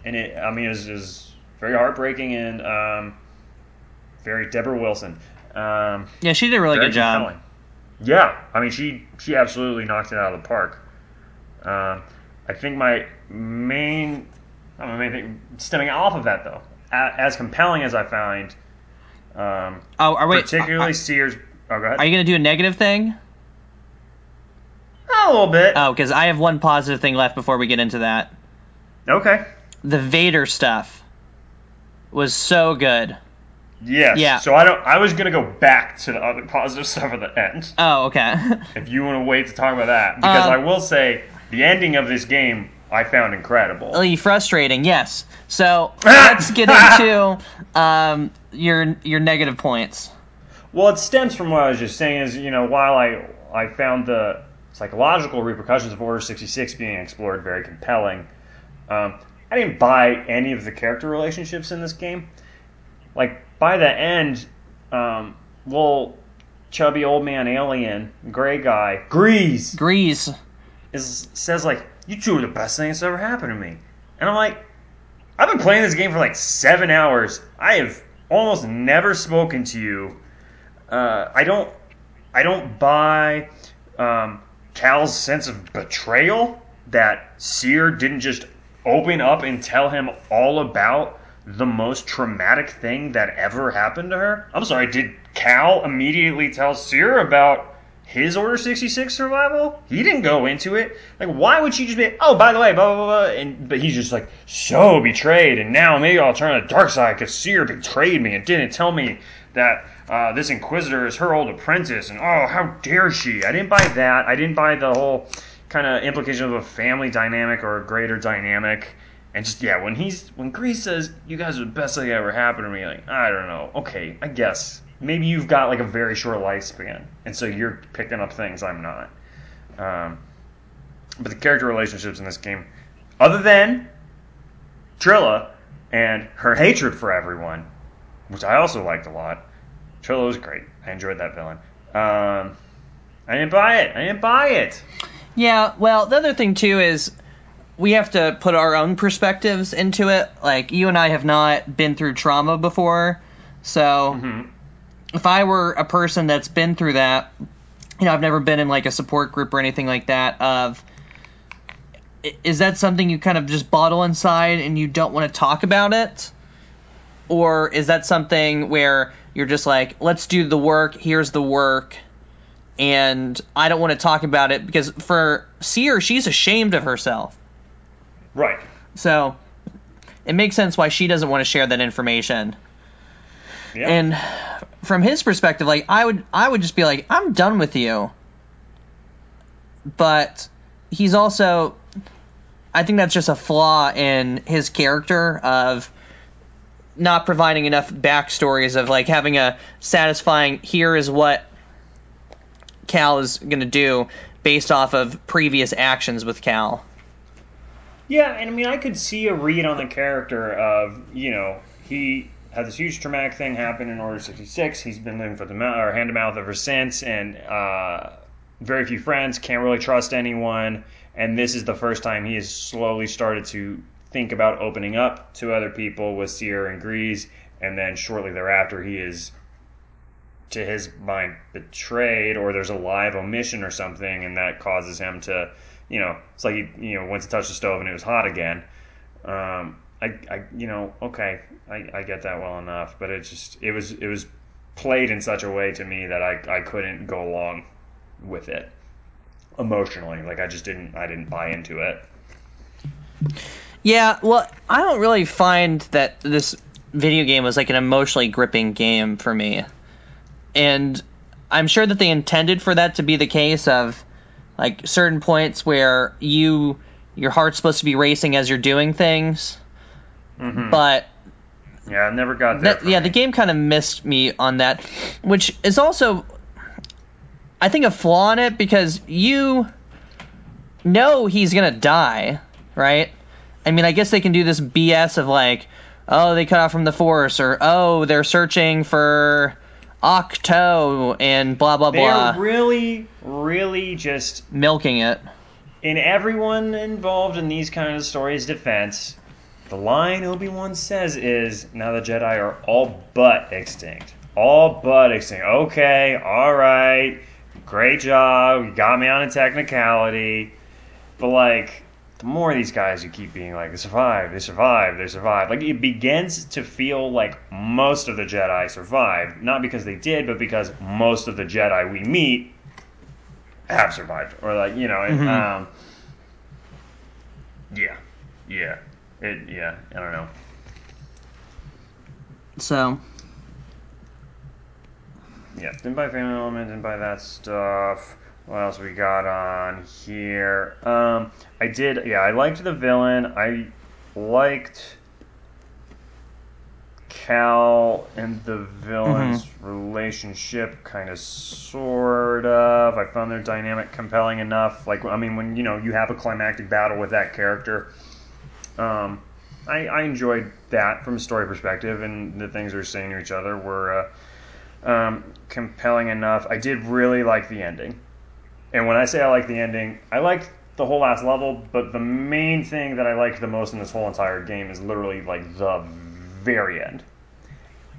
And it I mean it was, it was very heartbreaking and um, very Debra Wilson. Um, yeah, she did a really good job. Yeah, I mean she she absolutely knocked it out of the park. Um, I think my main, I main thing, stemming off of that though, as compelling as I find, um, Oh, are wait, particularly are, Cere's. Oh, go ahead. are you gonna do a negative thing? a little bit. Oh, because I have one positive thing left before we get into that. okay. The Vader stuff was so good. Yes. Yeah. So I don't. I was gonna go back to the other positive stuff at the end. Oh, okay. If you want to wait to talk about that, because Um, I will say the ending of this game I found incredible. Really frustrating, yes. So let's get into um, your your negative points. Well, it stems from what I was just saying. Is you know while I I found the psychological repercussions of Order sixty six being explored very compelling, um, I didn't buy any of the character relationships in this game. Like by the end, um, little chubby old man alien, gray guy, Greez, Greez. is says like, "You two are the best thing that's ever happened to me," and I'm like, I've been playing this game for like seven hours. I have almost never spoken to you. Uh, I don't, I don't buy um, Cal's sense of betrayal that Cere didn't just open up and tell him all about the most traumatic thing that ever happened to her. I'm sorry, did Cal immediately tell Cere about his Order 66 survival? He didn't go into it. Like, why would she just be, oh, by the way, blah, blah, blah, and, but he's just like, so betrayed, and now maybe I'll turn to the dark side because Cere betrayed me and didn't tell me that uh, this Inquisitor is her old apprentice, and oh, how dare she? I didn't buy that. I didn't buy the whole kind of implication of a family dynamic or a greater dynamic. And just yeah, when he's when Greez says you guys are the best thing that ever happened to me, like I don't know. Okay, I guess maybe you've got like a very short lifespan, and so you're picking up things I'm not. Um, but the character relationships in this game, other than Trilla and her hatred for everyone, which I also liked a lot. Trilla was great. I enjoyed that villain. Um, I didn't buy it. I didn't buy it. Yeah, well, the other thing too is we have to put our own perspectives into it. Like you and I have not been through trauma before, so Mhm. if I were a person that's been through that, you know, I've never been in like a support group or anything like that. Of is that something you kind of just bottle inside and you don't want to talk about it? Or is that something where you're just like, let's do the work, here's the work, and I don't want to talk about it because for Cere, she's ashamed of herself. Right. So it makes sense why she doesn't want to share that information. Yeah. And from his perspective, like I would I would just be like, I'm done with you. But he's also I think that's just a flaw in his character of not providing enough backstories of like having a satisfying here is what Cal is gonna do based off of previous actions with Cal. Yeah, and I mean, I could see a read on the character of, you know, he had this huge traumatic thing happen in Order 66. He's been living for the mouth, or hand to mouth ever since, and uh, very few friends, can't really trust anyone. And this is the first time he has slowly started to think about opening up to other people with Cere and Greez. And then shortly thereafter, he is, to his mind, betrayed, or there's a live omission or something, and that causes him to you know, it's like you know, went to touch the stove and it was hot again. Um, I, I, you know, okay, I, I get that well enough, but it just, it was, it was played in such a way to me that I, I couldn't go along with it emotionally. Like I just didn't, I didn't buy into it. Yeah, well, I don't really find that this video game was like an emotionally gripping game for me. And I'm sure that they intended for that to be the case of like certain points where you your heart's supposed to be racing as you're doing things. Mm-hmm. But yeah, I never got that. yeah, me. the game kind of missed me on that, which is also I think a flaw in it because you know he's gonna die, right? I mean, I guess they can do this BS of like, oh, they cut off from the force, or oh, they're searching for Ahch-To, and blah blah blah. They're really, really just milking it. In everyone involved in these kind of stories' defense, the line Obi Wan says is, "Now the Jedi are all but extinct. All but extinct." Okay, all right, great job. You got me on a technicality, but like the more of these guys you keep being like, they survive, they survive, they survive. Like it begins to feel like most of the Jedi survived, not because they did, but because most of the Jedi we meet have survived, or like you know, mm-hmm. um, yeah, yeah, it, yeah. I don't know. So. Yeah, didn't buy family element, didn't buy that stuff. What else we got on here? Um, I did, yeah, I liked the villain. I liked Cal and the villain's mm-hmm. relationship, kind of, sort of. I found their dynamic compelling enough. Like, I mean, when you know you have a climactic battle with that character, um, I, I enjoyed that from a story perspective, and the things they were saying to each other were uh, um, compelling enough. I did really like the ending. And when I say I like the ending, I liked the whole last level, but the main thing that I liked the most in this whole entire game is literally like the very end.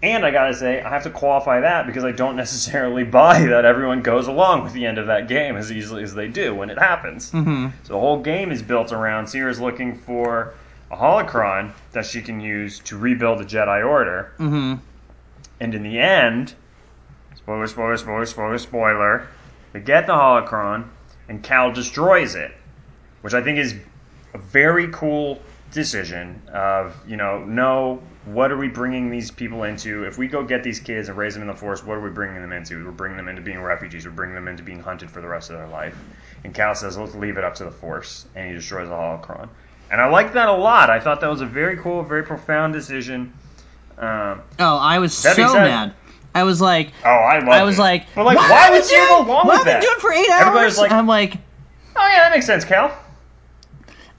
And I gotta say, I have to qualify that because I don't necessarily buy that everyone goes along with the end of that game as easily as they do when it happens. Mm-hmm. So the whole game is built around Cere's looking for a holocron that she can use to rebuild the Jedi Order. Mm-hmm. And in the end, spoiler, spoiler, spoiler, spoiler, spoiler, they get the holocron, and Cal destroys it, which I think is a very cool decision of you know no what are we bringing these people into? If we go get these kids and raise them in the force what are we bringing them into? We're bringing them into being refugees. We're bringing them into being hunted for the rest of their life. And cal says let's leave it up to the force and he destroys the holocron. And i like that a lot. I thought that was a very cool very profound decision. Um, oh i was so mad I was like, oh, I love. I was it. like, but like, why would you go along with that? What have been doing for eight hours? Everybody's like, I'm like, oh yeah, that makes sense, Cal.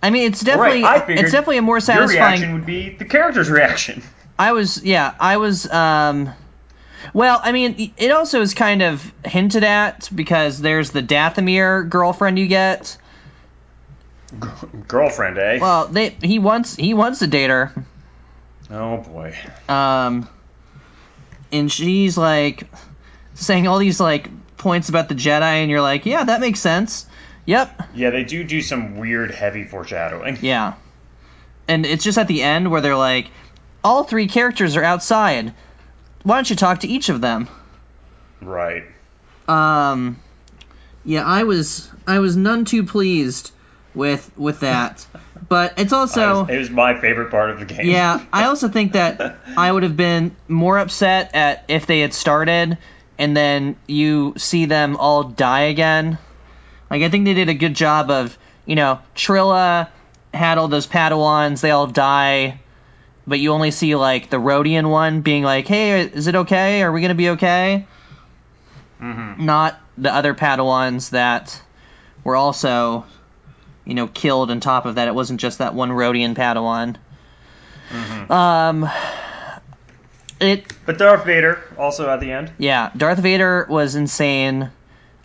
I mean, it's definitely right. it's definitely a more satisfying. Your reaction would be the character's reaction. I was yeah, I was um well, I mean, it also is kind of hinted at because there's the Dathomir girlfriend you get. G- girlfriend, eh? Well, they he wants he wants to date her. Oh boy. Um and she's like saying all these like points about the Jedi, and you're like, yeah, that makes sense. Yep. Yeah, they do do some weird, heavy foreshadowing. Yeah. And it's just at the end where they're like, all three characters are outside. Why don't you talk to each of them? Right. Um, Yeah, I was I was none too pleased with with that. But it's also it was my favorite part of the game. Yeah, I also think that I would have been more upset at if they had started and then you see them all die again. Like I think they did a good job of, you know, Trilla had all those Padawans, they all die, but you only see like the Rodian one being like, "Hey, is it okay? Are we gonna be okay?" Mm-hmm. Not the other Padawans that were also, you know, killed. On top of that, it wasn't just that one Rodian Padawan. Mm-hmm. Um, it. But Darth Vader also at the end. Yeah, Darth Vader was insane.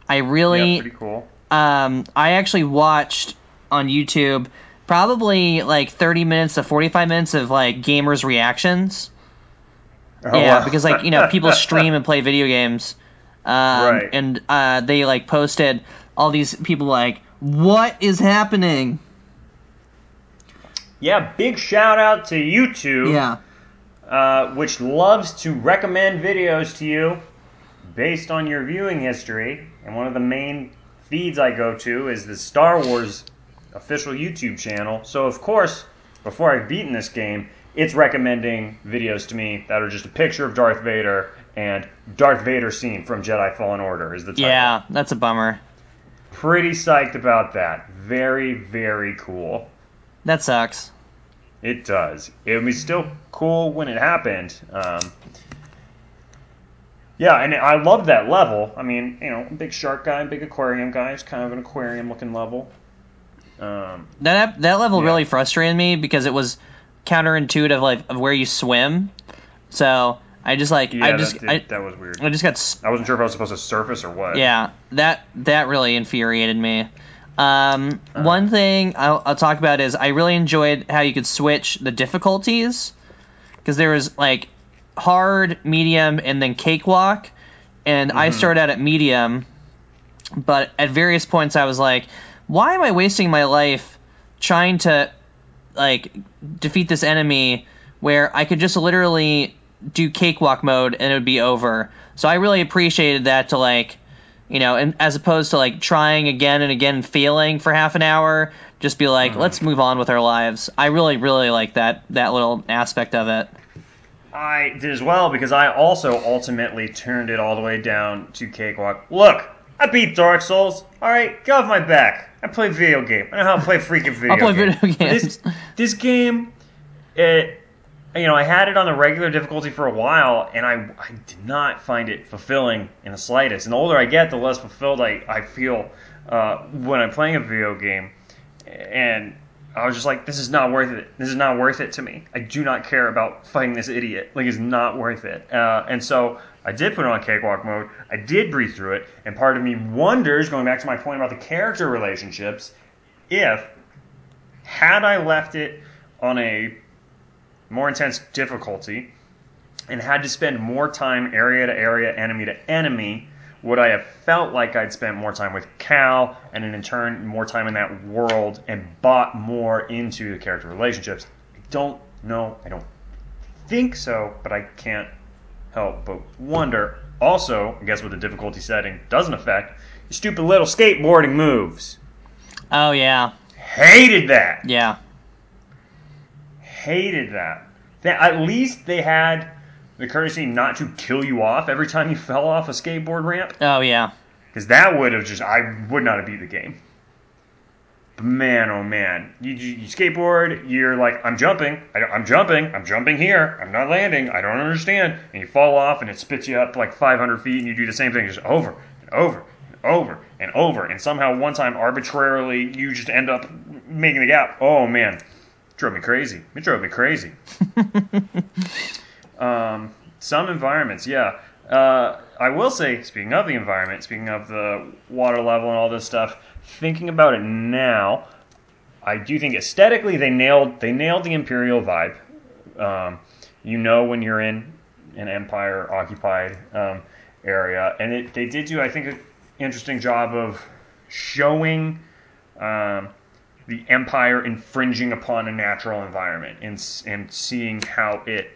I really. Yeah, pretty cool. Um, I actually watched on YouTube probably like 30 minutes to 45 minutes of like gamers reactions. Oh, yeah, wow. because like you know people stream and play video games, um, Right. and uh, they like posted all these people like, what is happening? Yeah, big shout out to YouTube. Yeah, uh, which loves to recommend videos to you based on your viewing history. And one of the main feeds I go to is the Star Wars official YouTube channel. So, of course, before I've beaten this game, it's recommending videos to me that are just a picture of Darth Vader and Darth Vader scene from Jedi Fallen Order is the title. yeah, that's a bummer. Pretty psyched about that. Very, very cool. That sucks. It does. It was still cool when it happened. Um, yeah, and I loved that level. I mean, you know, big shark guy, big aquarium guy. It's kind of an aquarium looking level. Um, That that level Yeah. really frustrated me because it was counterintuitive like of where you swim. So I just like yeah, I just that, I, that was weird. I just got I wasn't sure if I was supposed to surface or what. Yeah, that that really infuriated me. Um, Uh. one thing I'll, I'll talk about is I really enjoyed how you could switch the difficulties because there was like hard, medium, and then cakewalk, and I Mm-hmm. started out at medium, but at various points I was like, why am I wasting my life trying to like defeat this enemy where I could just literally do cakewalk mode and it would be over. So I really appreciated that to like, you know, and as opposed to like trying again and again failing for half an hour, just be like, mm-hmm. let's move on with our lives. I really really like that that little aspect of it. I did as well because I also ultimately turned it all the way down to cakewalk. Look, I beat Dark Souls. All right, get off my back. I play video game. I know how to play freaking video. Games. I'll play game. video games. This this game, it, you know, I had it on the regular difficulty for a while, and I I did not find it fulfilling in the slightest. And the older I get, the less fulfilled I I feel uh, when I'm playing a video game, and. I was just like, this is not worth it. This is not worth it to me. I do not care about fighting this idiot. Like, it's not worth it. Uh, and so I did put it on cakewalk mode. I did breathe through it. And part of me wonders, going back to my point about the character relationships, if had I left it on a more intense difficulty and had to spend more time area to area, enemy to enemy, would I have felt like I'd spent more time with Cal and in turn more time in that world and bought more into the character relationships? I don't know. I don't think so, but I can't help but wonder. Also, I guess what the difficulty setting doesn't affect, your stupid little skateboarding moves. Oh yeah, Hated that. yeah, Hated that. That at least they had the courtesy not to kill you off every time you fell off a skateboard ramp, oh yeah. because that would have just I would not have beat the game. But man, oh man, you, you, you skateboard, you're like I'm jumping, I, I'm jumping, I'm jumping here, I'm not landing, I don't understand, and you fall off and it spits you up like 500 feet, and you do the same thing just over and over and over and over, and somehow one time arbitrarily you just end up making the gap. Oh man, drove me crazy. It drove me crazy. um, some environments, yeah. Uh, I will say, speaking of the environment, speaking of the water level and all this stuff, thinking about it now, I do think aesthetically they nailed they nailed the imperial vibe. Um, you know when you're in an empire occupied um, area, and it, they did do I think an interesting job of showing um, the empire infringing upon a natural environment and and seeing how it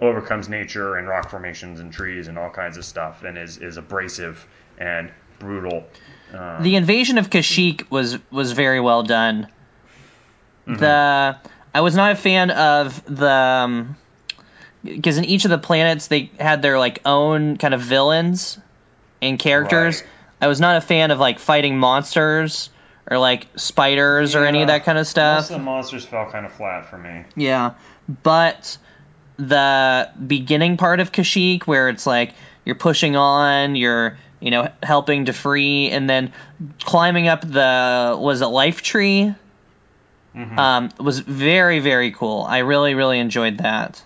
overcomes nature and rock formations and trees and all kinds of stuff and is, is abrasive and brutal Um, the invasion of Kashyyyk was was very well done. The I was not a fan of the because in each of the planets they had their like own kind of villains and characters. Right. I was not a fan of like fighting monsters or like spiders or any of that kind of Most stuff. of the monsters fell kind of flat for me. Yeah, but the beginning part of Kashyyyk, where it's like you're pushing on, you're you know helping to free, and then climbing up the was it life tree, Mhm. um, was very very cool. I really really enjoyed that.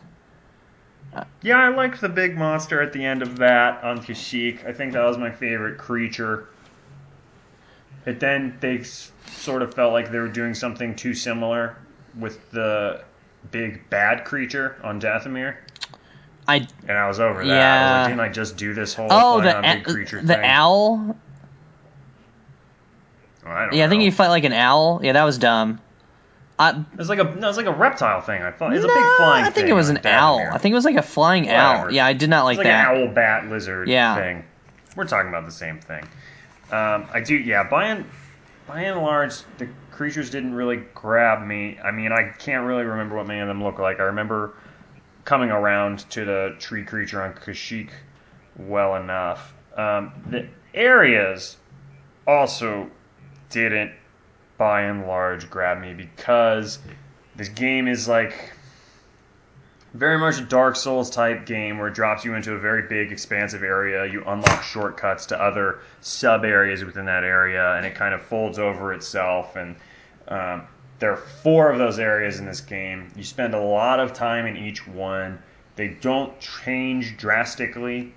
Yeah, I liked the big monster at the end of that on Kashyyyk. I think that was my favorite creature. But then they sort of felt like they were doing something too similar with the big bad creature on Dathomir. I And I was over that. I Yeah. like, didn't I just do this whole oh the on a- big creature the thing? owl. Well, I don't Yeah, I think know. you fight like an owl. Yeah, that was dumb. I, It was like a no, it was like a reptile thing. I thought it was no, a big flying. I think it was an owl. I think it was like a flying owl. Yeah, I did not like, It's like that. an owl, bat, lizard Yeah. thing. We're talking about the same thing. Um, I do, yeah. By and by and large, the creatures didn't really grab me. I mean, I can't really remember what many of them look like. I remember coming around to the tree creature on Kashyyyk well enough. Um, the areas also didn't, by and large, grab me because this game is like very much a Dark Souls type game where it drops you into a very big, expansive area. You unlock shortcuts to other sub areas within that area, and it kind of folds over itself. And um, there are four of those areas in this game. You spend a lot of time in each one. They don't change drastically.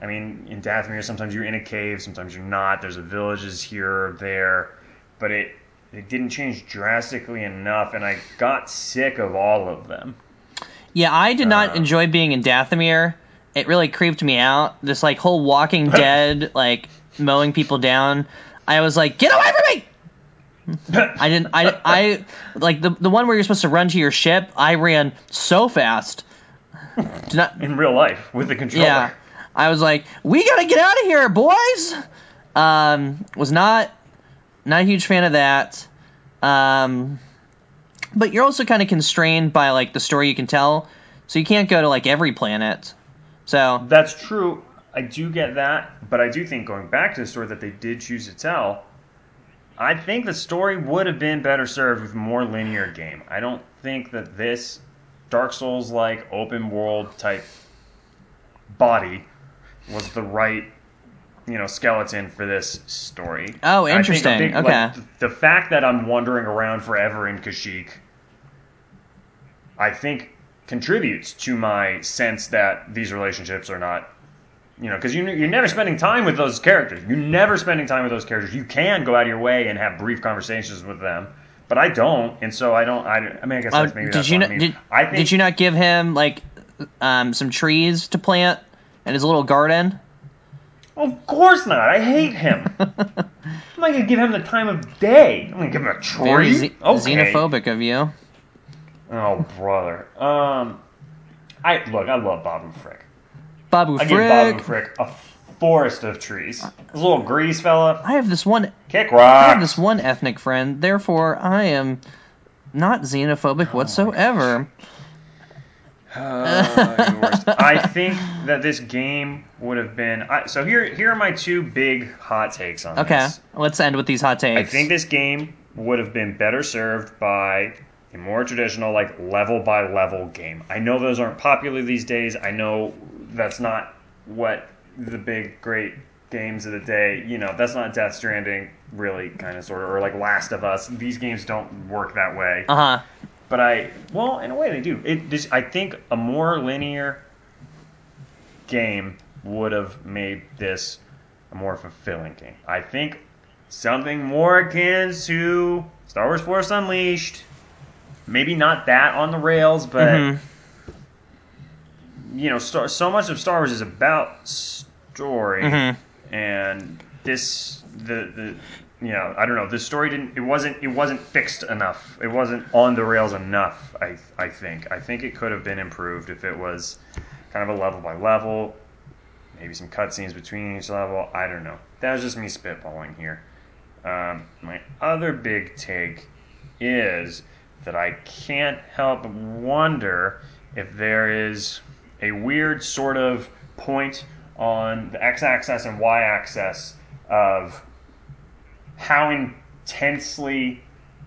I mean, in Dathomir, sometimes you're in a cave, sometimes you're not. There's a villages here or there, but it it didn't change drastically enough, and I got sick of all of them. Yeah, I did not Uh, enjoy being in Dathomir. It really creeped me out. This like whole Walking Dead, like mowing people down. I was like, get away from me! I didn't. I I like the the one where you're supposed to run to your ship. I ran so fast. Not. in real life with the controller. Yeah, I was like, we gotta get out of here, boys. Um, was not not a huge fan of that. Um, but you're also kind of constrained by like the story you can tell, so you can't go to like every planet. So That's true. I do get that, but I do think going back to the story that they did choose to tell, I think the story would have been better served with a more linear game. I don't think that this Dark Souls like open world type body was the right you know skeleton for this story. Oh, I think a interesting. big- Okay. th- the fact that I'm wandering around forever in Kashyyyk, I think contributes to my sense that these relationships are not, you know, because you, you're never spending time with those characters. You're never spending time with those characters. You can go out of your way and have brief conversations with them, but I don't, and so I don't. I, I mean, I guess uh, that's maybe did that's you not I mean. did, I think did you not give him like um, some trees to plant in his little garden? Of course not. I hate him. I'm not gonna give him the time of day. I'm gonna give him a tree. Very okay. xenophobic of you. Oh brother. Um, I look. I love Babu Frick. Babu I give Babu Frick. Frick a forest of trees. This little Greez fella. I have this one Kick rock. I have this one ethnic friend, therefore I am not xenophobic Oh whatsoever. I think that this game would have been. I, so here, here are my two big hot takes on Okay, this. Okay, let's end with these hot takes. I think this game would have been better served by a more traditional, like level by level game. I know those aren't popular these days. I know that's not what the big great games of the day. You know, that's not Death Stranding, really, kind of, sort of, or like Last of Us. These games don't work that way. Uh huh. But I, well, in a way they do. It this, I think a more linear game would have made this a more fulfilling game. I think something more akin to Star Wars Force Unleashed. Maybe not that on the rails, but Mhm. you know, Star, so much of Star Wars is about story, Mhm. and this the the you know I don't know this story didn't it wasn't it wasn't fixed enough. It wasn't on the rails enough. I I think I think it could have been improved if it was kind of a level by level. maybe some cutscenes between each level. I don't know. That was just me spitballing here. Um, my other big take is that I can't help wonder if there is a weird sort of point on the x axis and y axis of how intensely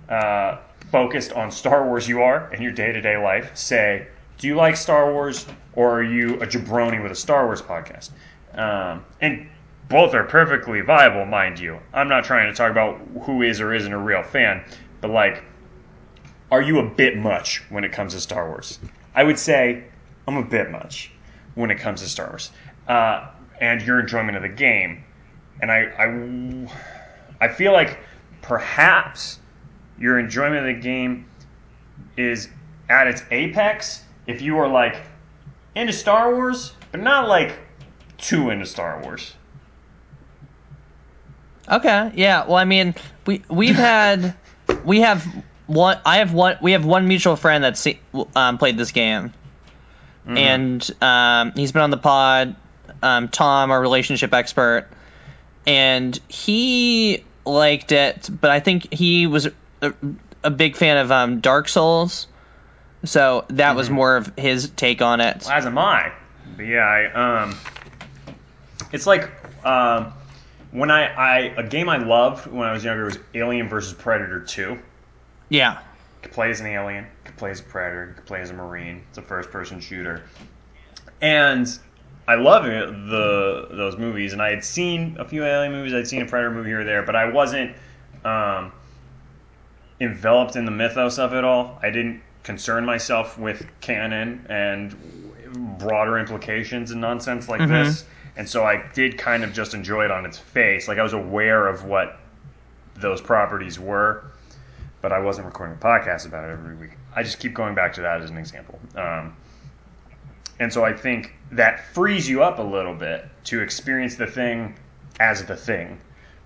uh, focused on Star Wars you are in your day to day life. Say, do you like Star Wars or are you a jabroni with a Star Wars podcast? Um, and both are perfectly viable, mind you. I'm not trying to talk about who is or isn't a real fan, but like, are you a bit much when it comes to Star Wars? I would say I'm a bit much when it comes to Star Wars. Uh, and your enjoyment of the game. And I, I, I feel like perhaps your enjoyment of the game is at its apex if you are like into Star Wars, but not like too into Star Wars. Okay, yeah. Well, I mean, we we've had we have one. I have one. We have one mutual friend that's um, played this game, mm-hmm. and um, he's been on the pod. Um, Tom, our relationship expert, and he liked it, but I think he was a, a big fan of um, Dark Souls. So that mm-hmm. was more of his take on it. Well, as am I. But yeah, I, um, it's like um, when I, I a game I loved when I was younger was Alien versus Predator Two. Yeah. Could play as an alien, could play as a predator, could play as a marine. It's a first person shooter. And I love it, the those movies, and I had seen a few alien movies. I'd seen a predator movie here or there, but I wasn't um, enveloped in the mythos of it all. I didn't concern myself with canon and broader implications and nonsense like mm-hmm. this. And so I did kind of just enjoy it on its face. Like I was aware of what those properties were, but I wasn't recording a podcast about it every week. I just keep going back to that as an example. Um, and so I think that frees you up a little bit to experience the thing as the thing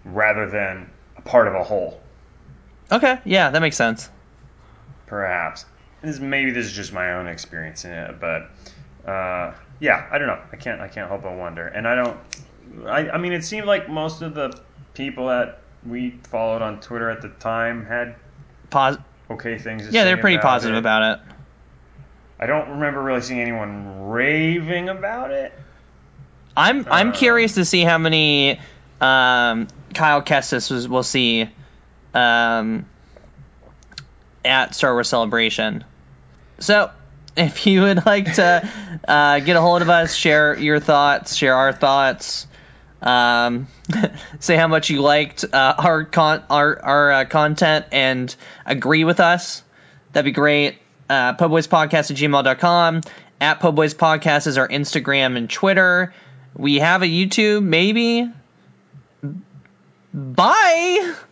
rather than a part of a whole. Okay, yeah, that makes sense. Perhaps. This, maybe this is just my own experience in it, but uh, yeah, I don't know. I can't I can't help but wonder. And I don't. I, I mean, it seemed like most of the people that we followed on Twitter at the time had Pos- okay things. yeah, they're pretty positive it. about it. I don't remember really seeing anyone raving about it. I'm I'm uh, curious to see how many um, Kyle Kestis will see um, at Star Wars Celebration. So, if you would like to uh, get a hold of us, share your thoughts, share our thoughts, um, say how much you liked uh, our con- our our uh, content, and agree with us, that'd be great. Uh, Podcast at gmail.com. At Boys Podcast is our Instagram and Twitter. We have a YouTube, maybe. Bye.